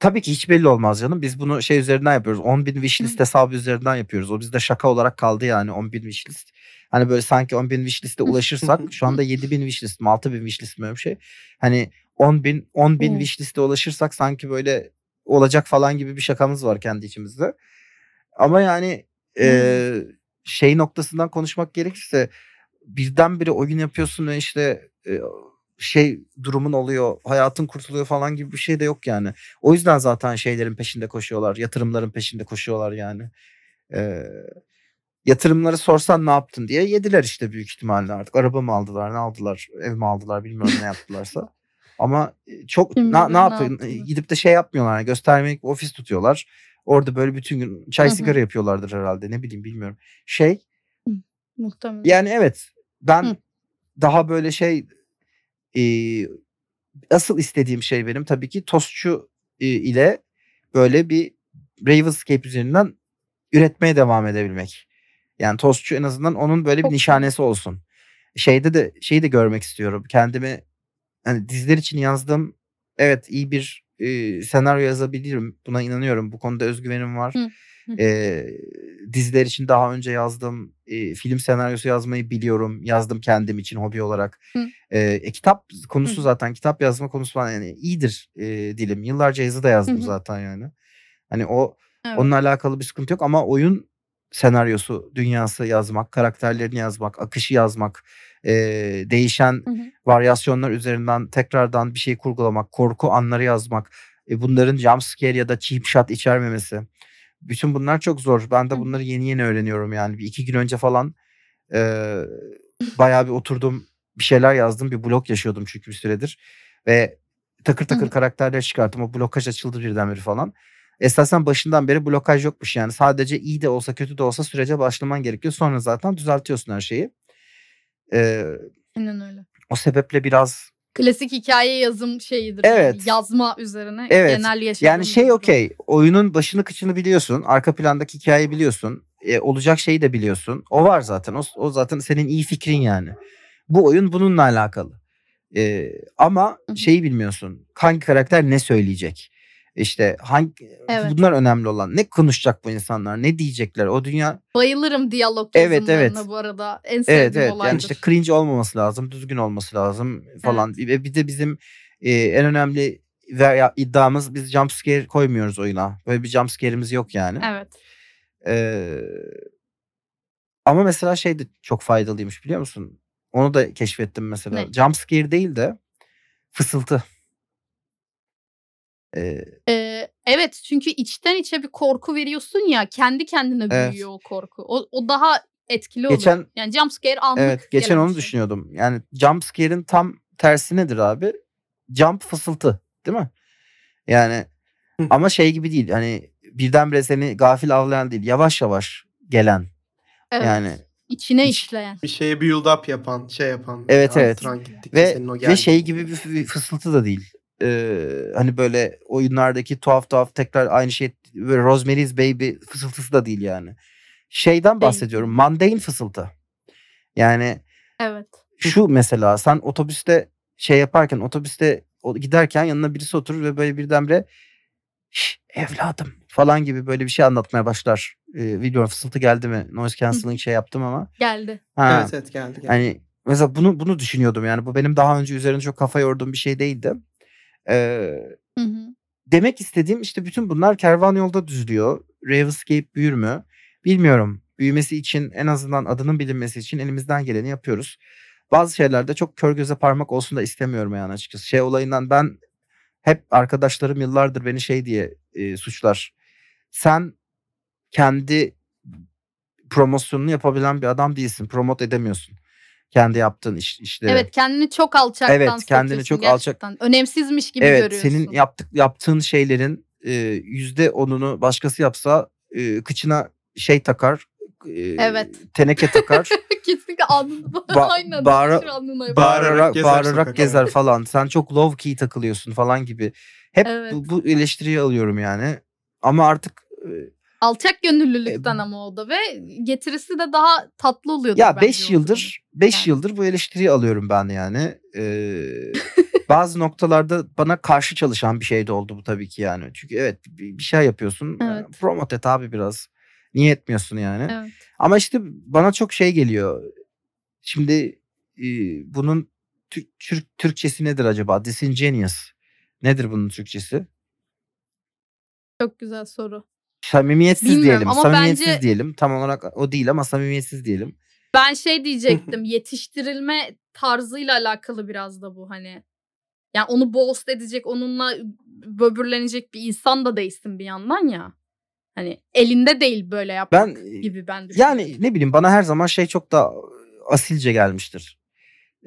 tabii ki hiç belli olmaz canım. Biz bunu şey üzerinden yapıyoruz. 10 bin wishlist hesabı üzerinden yapıyoruz. O bizde şaka olarak kaldı yani 10 bin wishlist. Hani böyle sanki 10 bin wishlist'e ulaşırsak şu anda 7 bin wishlist mi 6 bin wishlist mi öyle bir şey. Hani 10 bin 10 bin Evet. wishlist'e ulaşırsak sanki böyle olacak falan gibi bir şakamız var kendi içimizde. Ama yani e, şey noktasından konuşmak gerekirse birdenbire oyun yapıyorsun ve işte e, şey durumun oluyor, hayatın kurtuluyor falan gibi bir şey de yok yani. O yüzden zaten şeylerin peşinde koşuyorlar, yatırımların peşinde koşuyorlar yani. E, yatırımları sorsan ne yaptın diye yediler işte büyük ihtimalle artık. Araba mı aldılar, ne aldılar, ev mi aldılar bilmiyorum ne yaptılarsa. Ama e, çok Kim ne, ne ne yapın yaptılar. gidip de şey yapmıyorlar yani göstermelik bir ofis tutuyorlar. Orada böyle bütün gün çay Hı hı. sigara yapıyorlardır herhalde ne bileyim bilmiyorum. Şey Muhtemelen. yani evet ben Hı. daha böyle şey e, asıl istediğim şey benim tabii ki tostçu e, ile böyle bir Ravenscape üzerinden üretmeye devam edebilmek. Yani tostçu en azından onun böyle bir Çok nişanesi olsun. Şeyde de şeyi de görmek istiyorum. Kendimi hani diziler için yazdığım evet iyi bir e, senaryo yazabilirim. Buna inanıyorum. Bu konuda özgüvenim var. Hı. E, diziler için daha önce yazdığım e, film senaryosu yazmayı biliyorum. Yazdım kendim için hobi olarak. Hı. E, e, kitap konusu Hı. zaten kitap yazma konusu falan yani iyidir e, dilim. Yıllarca yazı da yazdım hı. zaten yani. Hani o Evet. onunla alakalı bir sıkıntı yok ama oyun senaryosu, dünyası yazmak, karakterlerini yazmak, akışı yazmak, e, değişen Hı hı. varyasyonlar üzerinden tekrardan bir şey kurgulamak, korku anları yazmak, e, bunların jump scare ya da cheap shot içermemesi. Bütün bunlar çok zor. Ben de Hı. bunları yeni yeni öğreniyorum yani. Bir iki gün önce falan e, bayağı bir oturdum bir şeyler yazdım. Bir blok yaşıyordum çünkü bir süredir. Ve takır takır Hı. karakterler çıkarttım. O blokaj açıldı birdenbire falan. Esasen başından beri blokaj yokmuş yani. Sadece iyi de olsa kötü de olsa sürece başlaman gerekiyor. Sonra zaten düzeltiyorsun her şeyi. Aynen öyle. o sebeple biraz Klasik hikaye yazım şeyidir. Evet. Yazma üzerine Evet. genel yaşadığım Yani şey okey. Oyunun başını kıçını biliyorsun. Arka plandaki hikayeyi biliyorsun. e, olacak şeyi de biliyorsun. O var zaten. O, o zaten senin iyi fikrin yani. Bu oyun bununla alakalı. E, ama şeyi bilmiyorsun. Hangi karakter ne söyleyecek? İşte hangi Evet. bunlar önemli olan. Ne konuşacak bu insanlar? Ne diyecekler? O dünya Bayılırım diyalog Evet, evet. bu arada. En sevdiğim Evet evet olaydır. yani işte cringe olmaması lazım, düzgün olması lazım falan. Ve bir de bizim e, en önemli veya iddiamız biz jump scare koymuyoruz oyuna. Böyle bir jump scare'imiz yok yani. Evet. Ee, ama mesela şey de çok faydalıymış biliyor musun? Onu da keşfettim mesela. Ne? Jump scare değil de fısıltı. Ee, Ee, evet çünkü içten içe bir korku veriyorsun ya kendi kendine Evet. büyüyor o korku. O, o daha etkili oluyor. Geçen- Yani jump scare anlık evet geçen onu şey. düşünüyordum. Yani jump scare'in tam tersi nedir abi? Jump fısıltı değil mi? Yani ama şey gibi değil. Hani birdenbire seni gafil avlayan değil. Yavaş yavaş gelen. Evet. Yani içine iç- işleyen. Bir şeye build up yapan, şey yapan. Evet, evet. ve senin o ve şey gibi bir fısıltı da değil. Ee, hani böyle oyunlardaki tuhaf tuhaf tekrar aynı şey böyle Rosemary's Baby fısıltısı da değil yani. Şeyden Değil. bahsediyorum. Mundane fısıltı. Yani Evet. şu mesela sen otobüste şey yaparken otobüste o- giderken yanına birisi oturur ve böyle birdenbire "Şş, evladım falan gibi böyle bir şey anlatmaya başlar. Ee, bilmiyorum fısıltı geldi mi? Noise cancelling şey yaptım ama. Geldi. Ha, Evet evet geldi geldi. Hani mesela bunu bunu düşünüyordum yani bu benim daha önce üzerine çok kafa yorduğum bir şey değildi. Ee, Hı hı. demek istediğim işte bütün bunlar kervan yolda düzülüyor. Ravenscape büyür mü? Bilmiyorum. Büyümesi için en azından adının bilinmesi için elimizden geleni yapıyoruz. Bazı şeylerde çok kör göze parmak olsun da istemiyorum yani açıkçası. Şey olayından ben hep arkadaşlarım yıllardır beni şey diye e, suçlar. Sen kendi promosyonunu yapabilen bir adam değilsin. Promote edemiyorsun. Kendi yaptığın iş, işleri. Evet kendini çok alçaktan Evet, kendini çok alçak- gerçekten. Önemsizmiş gibi evet görüyorsun. senin yaptık yaptığın şeylerin e, yüzde onunu başkası yapsa e, kıçına şey takar. e, Evet. Teneke takar. Kesinlikle alnına. Ba- Aynen. bağıra- alnına yapar. Bağırarak bağırarak gezer bağırarak gezer falan. Sen çok low key takılıyorsun falan gibi. Hep Evet. bu, bu eleştiriyi alıyorum yani. Ama artık e, Alçak gönüllülükten E, ama o da ve getirisi de daha tatlı oluyordu. Ya 5 yıldır 5 Yani. yıldır bu eleştiriyi alıyorum ben yani. Ee, bazı noktalarda bana karşı çalışan bir şey de oldu bu tabii ki yani. Çünkü evet bir şey yapıyorsun. Evet. e, Promote et abi biraz. Niye etmiyorsun yani? Evet. Ama işte bana çok şey geliyor. Şimdi e, bunun Tür- Türk Türkçesi nedir acaba? Disingenuous. Nedir bunun Türkçesi? Çok güzel soru. Samimiyetsiz Bilmiyorum diyelim. ama Samimiyetsiz bence- diyelim. Tam olarak o değil ama samimiyetsiz diyelim. Ben şey diyecektim. yetiştirilme tarzıyla alakalı biraz da bu hani. Yani onu boast edecek, onunla böbürlenecek bir insan da değilsin bir yandan ya. Hani elinde değil böyle yapmak Ben gibi ben düşünüyorum. Yani ne bileyim bana her zaman şey çok da asilce gelmiştir.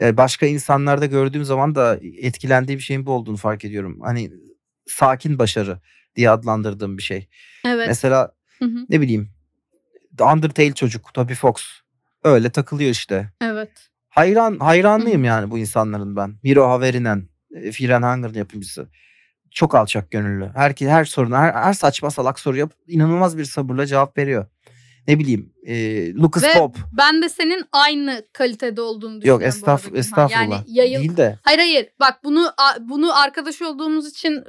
Ee, Başka insanlarda gördüğüm zaman da etkilendiğim şeyin bu olduğunu fark ediyorum. Hani sakin başarı diye adlandırdığım bir şey. evet. Mesela Hı hı. ne bileyim The Undertale çocuk Toby Fox öyle takılıyor işte. Evet. Hayran hayranlıyım yani bu insanların ben. Miro Haverinen, e, and Hunger'ın yapımcısı. Çok alçak gönüllü. Her, her soruna, her, her saçma salak soruya inanılmaz bir sabırla cevap veriyor. Ne bileyim, e, Lucas Ve Pop. Ben de senin aynı kalitede olduğunu düşünüyorum. Yok estağf, estağfurullah. Yani yayıl... Değil de. Hayır hayır bak bunu bunu arkadaş olduğumuz için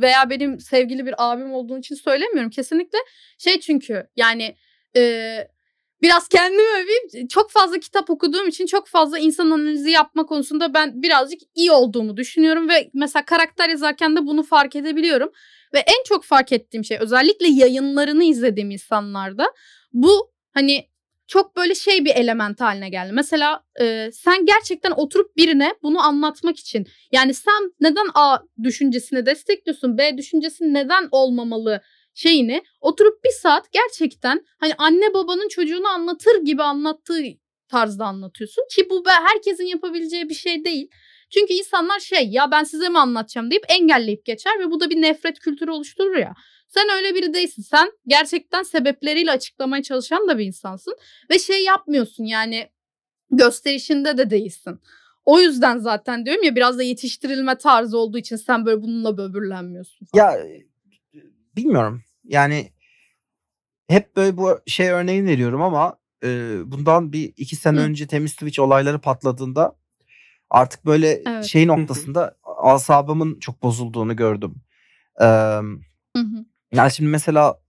veya benim sevgili bir abim olduğun için söylemiyorum. Kesinlikle şey çünkü yani e, biraz kendimi öveyim. Çok fazla kitap okuduğum için çok fazla insan analizi yapma konusunda ben birazcık iyi olduğumu düşünüyorum. Ve mesela karakter yazarken de bunu fark edebiliyorum. Ve en çok fark ettiğim şey özellikle yayınlarını izlediğim insanlarda bu hani çok böyle şey bir element haline geldi. Mesela e, sen gerçekten oturup birine bunu anlatmak için yani sen neden A düşüncesini destekliyorsun B düşüncesi neden olmamalı şeyini oturup bir saat gerçekten hani anne babanın çocuğunu anlatır gibi anlattığı tarzda anlatıyorsun ki bu herkesin yapabileceği bir şey değil. Çünkü insanlar şey ya ben size mi anlatacağım deyip engelleyip geçer ve bu da bir nefret kültürü oluşturur ya. Sen öyle biri değilsin. Sen gerçekten sebepleriyle açıklamaya çalışan da bir insansın. Ve şey yapmıyorsun yani gösterişinde de değilsin. O yüzden zaten diyorum ya biraz da yetiştirilme tarzı olduğu için sen böyle bununla böbürlenmiyorsun. falan. Ya bilmiyorum. Yani hep böyle bu şey örneğini veriyorum ama e, bundan bir iki sene Hı. önce temiz Twitch olayları patladığında artık böyle Evet. şey noktasında asabımın çok bozulduğunu gördüm. Eee Hı hı. Yani şimdi mesela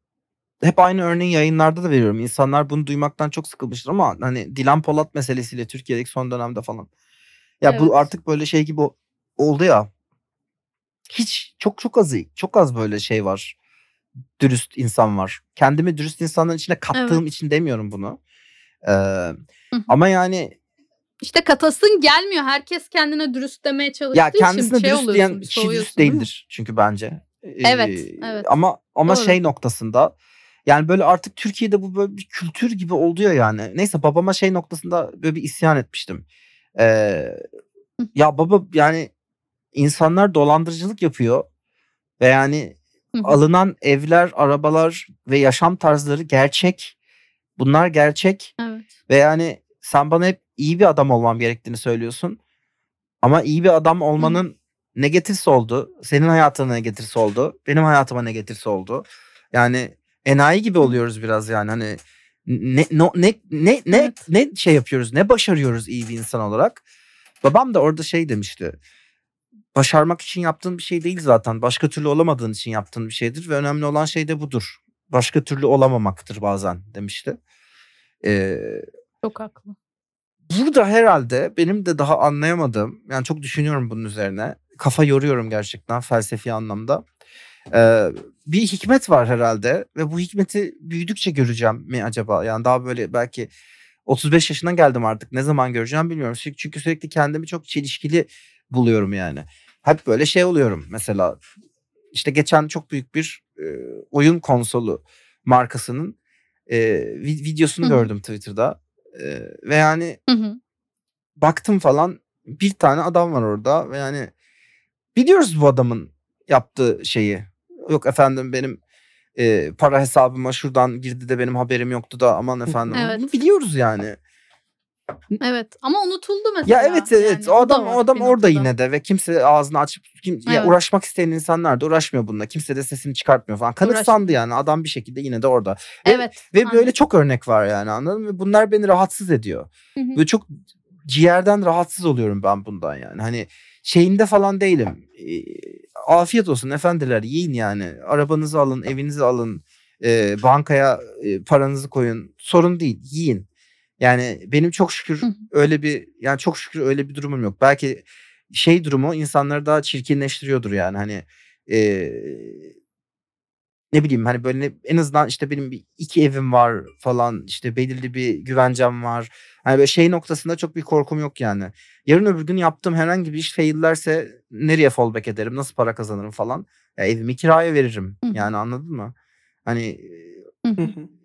hep aynı örneği yayınlarda da veriyorum. İnsanlar bunu duymaktan çok sıkılmıştır ama hani Dilan Polat meselesiyle Türkiye'deki son dönemde falan. Ya Evet. bu artık böyle şey gibi oldu ya. Hiç çok çok az çok az böyle şey var. Dürüst insan var. Kendimi dürüst insanların içine kattığım Evet. için demiyorum bunu. Ee, hı. ama yani İşte katasın gelmiyor. Herkes kendine dürüst demeye çalıştığı ya kendisine için şey dürüst oluyorsun, diyen bir kişi soğuyorsun, dürüst değil mi? değildir çünkü bence. Evet, Ee, evet. Ama ama Doğru. şey noktasında yani böyle artık Türkiye'de bu böyle bir kültür gibi oluyor yani. Neyse babama şey noktasında böyle bir isyan etmiştim. Ee, ya baba yani insanlar dolandırıcılık yapıyor ve yani alınan evler, arabalar ve yaşam tarzları gerçek. Bunlar gerçek Evet. ve yani sen bana hep iyi bir adam olmam gerektiğini söylüyorsun. Ama iyi bir adam olmanın ne getirisi oldu? Senin hayatına ne getirisi oldu? Benim hayatıma ne getirisi oldu? Yani enayi gibi oluyoruz biraz yani hani ne no- ne ne ne Evet. ne şey yapıyoruz? Ne başarıyoruz iyi bir insan olarak? Babam da orada şey demişti. Başarmak için yaptığın bir şey değil zaten. Başka türlü olamadığın için yaptığın bir şeydir ve önemli olan şey de budur. Başka türlü olamamaktır bazen demişti. Ee, Çok haklı. burada herhalde benim de daha anlayamadığım yani çok düşünüyorum bunun üzerine. Kafa yoruyorum gerçekten felsefi anlamda. Ee, bir hikmet var herhalde ve bu hikmeti büyüdükçe göreceğim mi acaba? Yani daha böyle belki 35 yaşına geldim artık. Ne zaman göreceğim bilmiyorum. Çünkü sürekli kendimi çok çelişkili buluyorum yani. Hep böyle şey oluyorum mesela. işte geçen çok büyük bir e, oyun konsolu markasının e, vi- videosunu Hı hı. gördüm Twitter'da. E, ve yani Hı hı. baktım falan bir tane adam var orada ve yani biliyoruz bu adamın yaptığı şeyi. Yok efendim benim e, para hesabıma şuradan girdi de benim haberim yoktu da aman efendim. Evet. Bunu biliyoruz yani. Evet ama unutuldu mesela. Ya evet evet Yani o adam da o adam orada yine de ve kimse ağzını açıp kim, ya Evet. uğraşmak isteyen insanlar da uğraşmıyor bununla. Kimse de sesini çıkartmıyor falan. Kanıksandı Uğraşmıyor. yani adam bir şekilde yine de orada. Ve, Evet. ve aynen. böyle çok örnek var yani anladın mı? Bunlar beni rahatsız ediyor. Hı hı. Böyle çok ciğerden rahatsız oluyorum ben bundan yani. Hani şeyinde falan değilim. Ee, afiyet olsun efendiler yiyin yani. Arabanızı alın, evinizi alın. e, bankaya e, paranızı koyun. Sorun değil yiyin. Yani benim çok şükür öyle bir yani çok şükür öyle bir durumum yok. Belki şey durumu insanları daha çirkinleştiriyordur yani hani e, ne bileyim hani böyle en azından işte benim bir iki evim var falan işte belirli bir güvencem var. Hani böyle şey noktasında çok bir korkum yok yani. Yarın öbür gün yaptığım herhangi bir iş faillerse nereye fallback ederim, nasıl para kazanırım falan. Ya evimi kiraya veririm. Hı. Yani anladın mı? Hani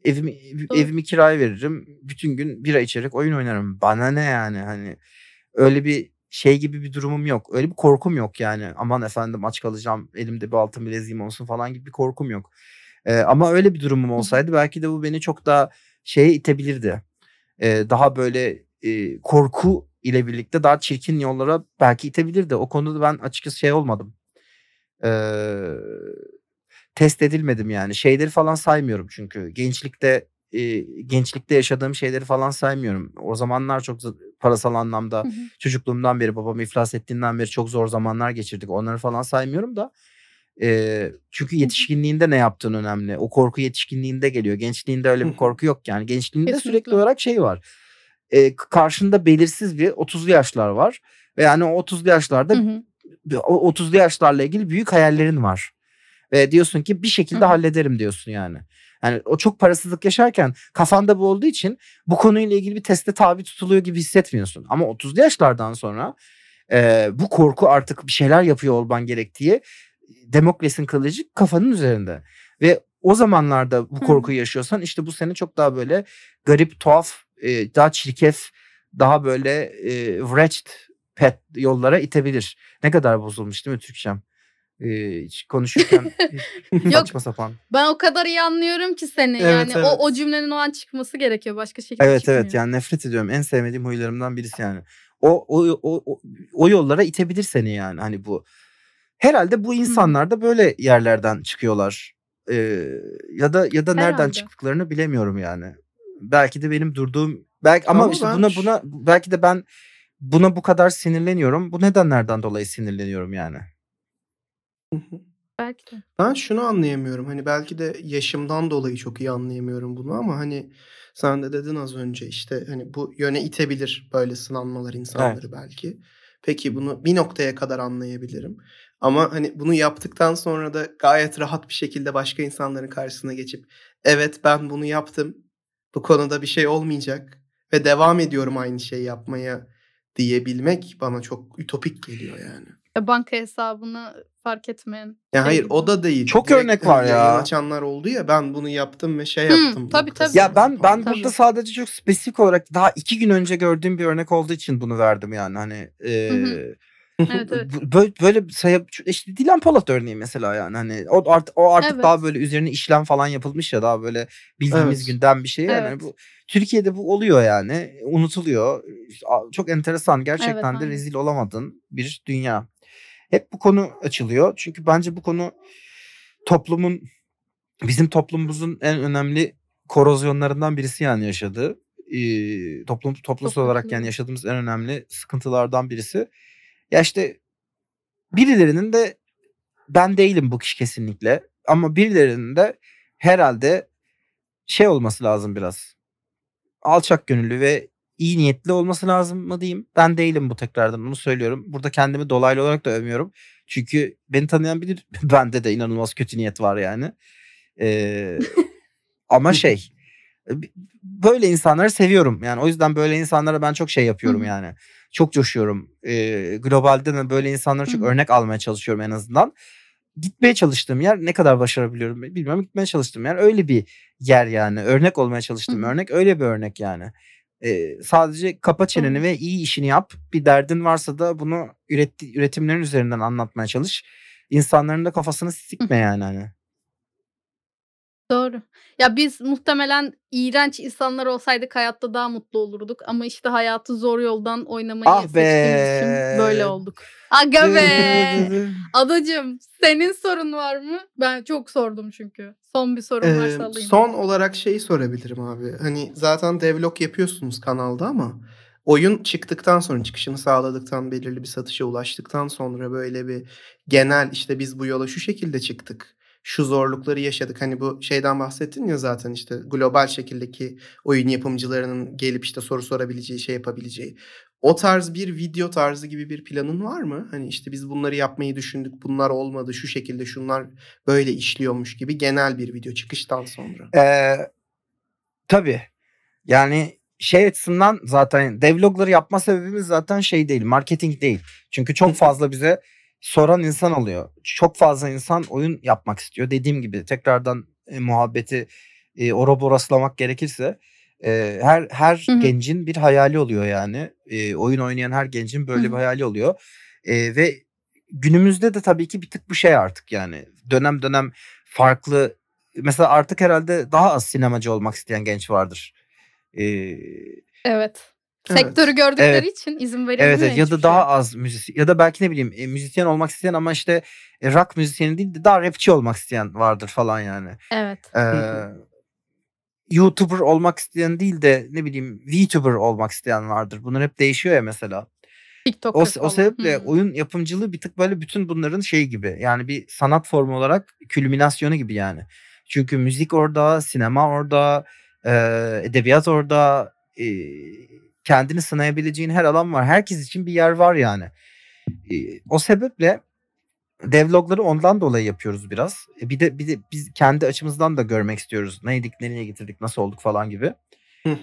evimi evimi kiraya veririm. Bütün gün bira içerek oyun oynarım. Bana ne yani hani öyle bir şey gibi bir durumum yok. Öyle bir korkum yok yani. Aman efendim aç kalacağım. Elimde bir altın bileziğim olsun falan gibi bir korkum yok. Ee, ama öyle bir durumum olsaydı belki de bu beni çok daha şeye itebilirdi. Ee, daha böyle e, korku ile birlikte daha çirkin yollara belki itebilirdi. O konuda ben açıkçası şey olmadım. Ee, test edilmedim yani. Şeyleri falan saymıyorum çünkü. Gençlikte e, gençlikte yaşadığım şeyleri falan saymıyorum. O zamanlar çok parasal anlamda Hı hı. çocukluğumdan beri babam iflas ettiğinden beri çok zor zamanlar geçirdik. Onları falan saymıyorum da. E, çünkü yetişkinliğinde ne yaptığın önemli. O korku yetişkinliğinde geliyor. Gençliğinde öyle bir korku yok yani. Gençliğinde sürekli Kesinlikle. olarak şey var. E, karşında belirsiz bir 30'lu yaşlar var. Ve yani o 30'lu yaşlarda Hı hı. o 30'lu yaşlarla ilgili büyük hayallerin var. Ve diyorsun ki bir şekilde Hı hı. hallederim diyorsun yani. Yani o çok parasızlık yaşarken kafanda bu olduğu için bu konuyla ilgili bir teste tabi tutuluyor gibi hissetmiyorsun. Ama 30'lu yaşlardan sonra e, bu korku artık bir şeyler yapıyor olman gerektiği Demokles'in kılıcı kafanın üzerinde. Ve o zamanlarda bu korkuyu yaşıyorsan işte bu seni çok daha böyle garip, tuhaf, e, daha çirkef, daha böyle e, wretched pet yollara itebilir. Ne kadar bozulmuş değil mi Türkçem? E, hiç konuşurken Yok saçma sapan. ben o kadar iyi anlıyorum ki seni. Evet, yani evet. o, o cümlenin o an çıkması gerekiyor. Başka şekilde Evet çıkmıyor. evet yani nefret ediyorum. En sevmediğim huylarımdan birisi yani. O o o o, o yollara itebilir seni yani hani bu. Herhalde bu insanlar da böyle yerlerden çıkıyorlar. Ee, ya da ya da nereden Herhalde. çıktıklarını bilemiyorum yani. Belki de benim durduğum belki ama, Ama işte ben buna buna belki de ben buna bu kadar sinirleniyorum. Bu nedenlerden dolayı sinirleniyorum yani. Belki de. Ben şunu anlayamıyorum. Hani belki de yaşımdan dolayı çok iyi anlayamıyorum bunu ama hani sen de dedin az önce işte hani bu yöne itebilir böyle sınanmalar insanları belki. Peki bunu bir noktaya kadar anlayabilirim. Ama hani bunu yaptıktan sonra da gayet rahat bir şekilde başka insanların karşısına geçip evet ben bunu yaptım. Bu konuda bir şey olmayacak ve devam ediyorum aynı şeyi yapmaya diyebilmek bana çok ütopik geliyor yani. Ya banka hesabını fark etmeyen. Ya şey hayır o da değil. Çok Direkt örnek var ya. Açanlar oldu ya ben bunu yaptım ve şey Hı, yaptım. tabii, tabii. Ya ben ben falan. burada sadece çok spesifik olarak daha iki gün önce gördüğüm bir örnek olduğu için bunu verdim yani hani. e, hı. Evet evet. Böyle böyle sayı işte Dilan Polat örneği mesela yani hani o artık o artık Evet. daha böyle üzerine işlem falan yapılmış ya daha böyle bildiğimiz Evet. günden bir şey yani Evet. bu Türkiye'de bu oluyor yani unutuluyor çok enteresan gerçekten de aynen. rezil olamadın bir dünya hep bu konu açılıyor çünkü bence bu konu toplumun bizim toplumumuzun en önemli korozyonlarından birisi yani yaşadığı Ee, toplum toplumsal olarak yani yaşadığımız en önemli sıkıntılardan birisi. Ya işte birilerinin de ben değilim bu kişi kesinlikle ama birilerinin de herhalde şey olması lazım biraz. Alçak gönüllü ve iyi niyetli olması lazım mı diyeyim. Ben değilim bu tekrardan onu söylüyorum. Burada kendimi dolaylı olarak da övmüyorum. Çünkü beni tanıyan bilir bende de inanılmaz kötü niyet var yani. Ee, ama şey böyle insanları seviyorum. Yani o yüzden böyle insanlara ben çok şey yapıyorum Hı hı. yani. Çok coşuyorum. Ee, globalde de böyle insanlara çok Hı hı. örnek almaya çalışıyorum en azından. Gitmeye çalıştığım yer ne kadar başarabiliyorum bilmiyorum. Gitmeye çalıştığım yer öyle bir yer yani. Örnek olmaya çalıştığım Hı hı. örnek öyle bir örnek yani. Ee, sadece kapa çeneni Doğru. ve iyi işini yap. Bir derdin varsa da bunu üretti, üretimlerin üzerinden anlatmaya çalış. İnsanların da kafasını sikme yani hani. Doğru. Ya biz muhtemelen iğrenç insanlar olsaydık hayatta daha mutlu olurduk. Ama işte hayatı zor yoldan oynamayı Ah seçtiğimiz için böyle olduk. Aga be. Adacım senin sorun var mı? Ben çok sordum çünkü. Son bir sorun Ee, varsa alayım. son olarak şeyi sorabilirim abi. Hani zaten devlog yapıyorsunuz kanalda ama oyun çıktıktan sonra çıkışını sağladıktan belirli bir satışa ulaştıktan sonra böyle bir genel işte biz bu yola şu şekilde çıktık. Şu zorlukları yaşadık. Hani bu şeyden bahsettin ya zaten işte global şekildeki oyun yapımcılarının gelip işte soru sorabileceği, şey yapabileceği. O tarz bir video tarzı gibi bir planın var mı? Hani işte biz bunları yapmayı düşündük, bunlar olmadı, şu şekilde şunlar böyle işliyormuş gibi genel bir video çıkıştan sonra. Ee, tabii. Yani şey açısından zaten devlogları yapma sebebimiz zaten şey değil. Marketing değil. Çünkü çok fazla bize soran insan oluyor. Çok fazla insan oyun yapmak istiyor. Dediğim gibi tekrardan e, muhabbeti e, oroboraslamak gerekirse e, her her Hı hı. gencin bir hayali oluyor yani. E, oyun oynayan her gencin böyle Hı bir hayali oluyor. E, ve günümüzde de tabii ki bir tık bu şey artık yani. Dönem dönem farklı mesela artık herhalde daha az sinemacı olmak isteyen genç vardır. Ee, Evet. Evet. Sektörü gördükleri Evet. için izin verilmiyor. evet, evet ya da şey. daha az müzisyen ya da belki ne bileyim e, müzisyen olmak isteyen ama işte e, rock müzisyeni değil de daha rapçi olmak isteyen vardır falan yani. Evet. Ee. YouTuber olmak isteyen değil de ne bileyim VTuber olmak isteyen vardır. Bunlar hep değişiyor ya mesela. TikTok O, o sebeple Hmm. oyun yapımcılığı bir tık böyle bütün bunların şey gibi. Yani bir sanat formu olarak külminasyonu gibi yani. Çünkü müzik orada, sinema orada, e, edebiyat orada, e, kendini sınayabileceğin her alan var. Herkes için bir yer var yani. O sebeple devlogları ondan dolayı yapıyoruz biraz. E, bir de bir de biz kendi açımızdan da görmek istiyoruz. Neydik, nereye getirdik, nasıl olduk falan gibi.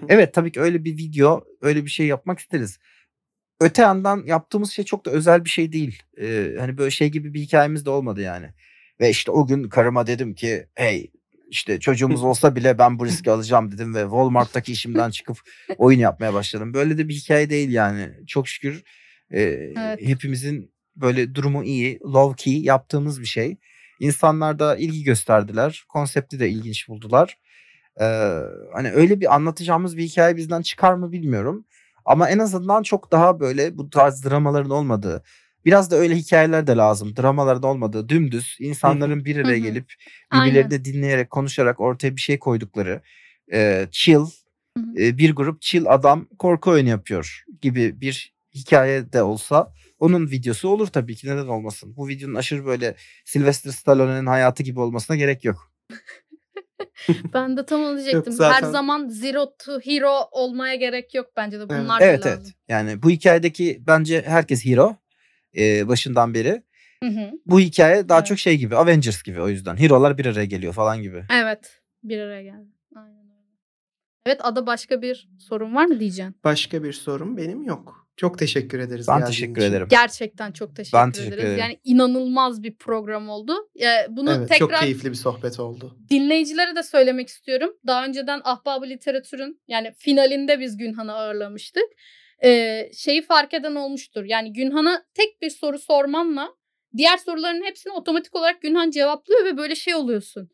Evet tabii ki öyle bir video, öyle bir şey yapmak isteriz. Öte yandan yaptığımız şey çok da özel bir şey değil. Ee, hani böyle şey gibi bir hikayemiz de olmadı yani. Ve işte o gün karıma dedim ki hey işte çocuğumuz olsa bile ben bu riski alacağım dedim ve Walmart'taki işimden çıkıp oyun yapmaya başladım. Böyle de bir hikaye değil yani. Çok şükür e, Evet. hepimizin böyle durumu iyi, low key yaptığımız bir şey. İnsanlar da ilgi gösterdiler. Konsepti de ilginç buldular. Ee, hani öyle bir anlatacağımız bir hikaye bizden çıkar mı bilmiyorum. Ama en azından çok daha böyle bu tarz dramaların olmadığı, biraz da öyle hikayeler de lazım. Dramaların olmadığı, dümdüz insanların bir araya gelip Aynen. birbirlerini dinleyerek, konuşarak ortaya bir şey koydukları, e, chill, e, bir grup chill adam korku oyunu yapıyor gibi bir hikaye de olsa onun videosu olur tabii ki neden olmasın. Bu videonun aşırı böyle Sylvester Stallone'nin hayatı gibi olmasına gerek yok. Ben de tam onu diyecektim. Her zaten- zaman zero to hero olmaya gerek yok bence de. Evet. Bunlar da Evet lazım. evet. Yani bu hikayedeki bence herkes hero e, başından beri. Hı hı. Bu hikaye daha Evet. çok şey gibi Avengers gibi o yüzden. Hero'lar bir araya geliyor falan gibi. Evet. Bir araya geldi. Aynen öyle. Evet Ada başka bir sorun var mı diyeceksin? Başka bir sorum benim yok. Çok teşekkür ederiz. Ben teşekkür için. ederim. Gerçekten çok teşekkür, Ben teşekkür ederiz. ederim. Yani inanılmaz bir program oldu. Ya bunu Evet, çok tekrar keyifli bir sohbet oldu. dinleyicilere de söylemek istiyorum. Daha önceden Ahbabı Literatür'ün yani finalinde biz Günhan'ı ağırlamıştık. Ee, şeyi fark eden olmuştur. Yani Günhan'a tek bir soru sormanla diğer soruların hepsini otomatik olarak Günhan cevaplıyor ve böyle şey oluyorsun.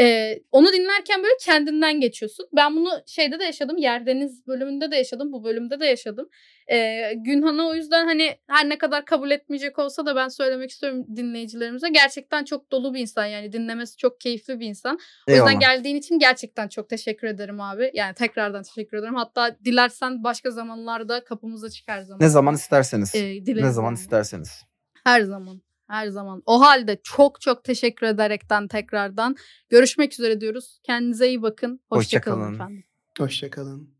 Ee, onu dinlerken böyle kendinden geçiyorsun. Ben bunu şeyde de yaşadım. Yerdeniz bölümünde de yaşadım. Bu bölümde de yaşadım. Ee, Günhan'ı o yüzden hani her ne kadar kabul etmeyecek olsa da ben söylemek istiyorum dinleyicilerimize. Gerçekten çok dolu bir insan yani dinlemesi çok keyifli bir insan. O yüzden geldiğin için gerçekten çok teşekkür ederim abi. Yani tekrardan teşekkür ederim. Hatta dilersen başka zamanlarda kapımıza çıkar zaman. Ne zaman isterseniz. Ee, ne zaman isterseniz. Her zaman. Her zaman. O halde çok çok teşekkür ederekten tekrardan görüşmek üzere diyoruz. Kendinize iyi bakın. Hoşça Hoşçakalın kalın. efendim. Hoşçakalın.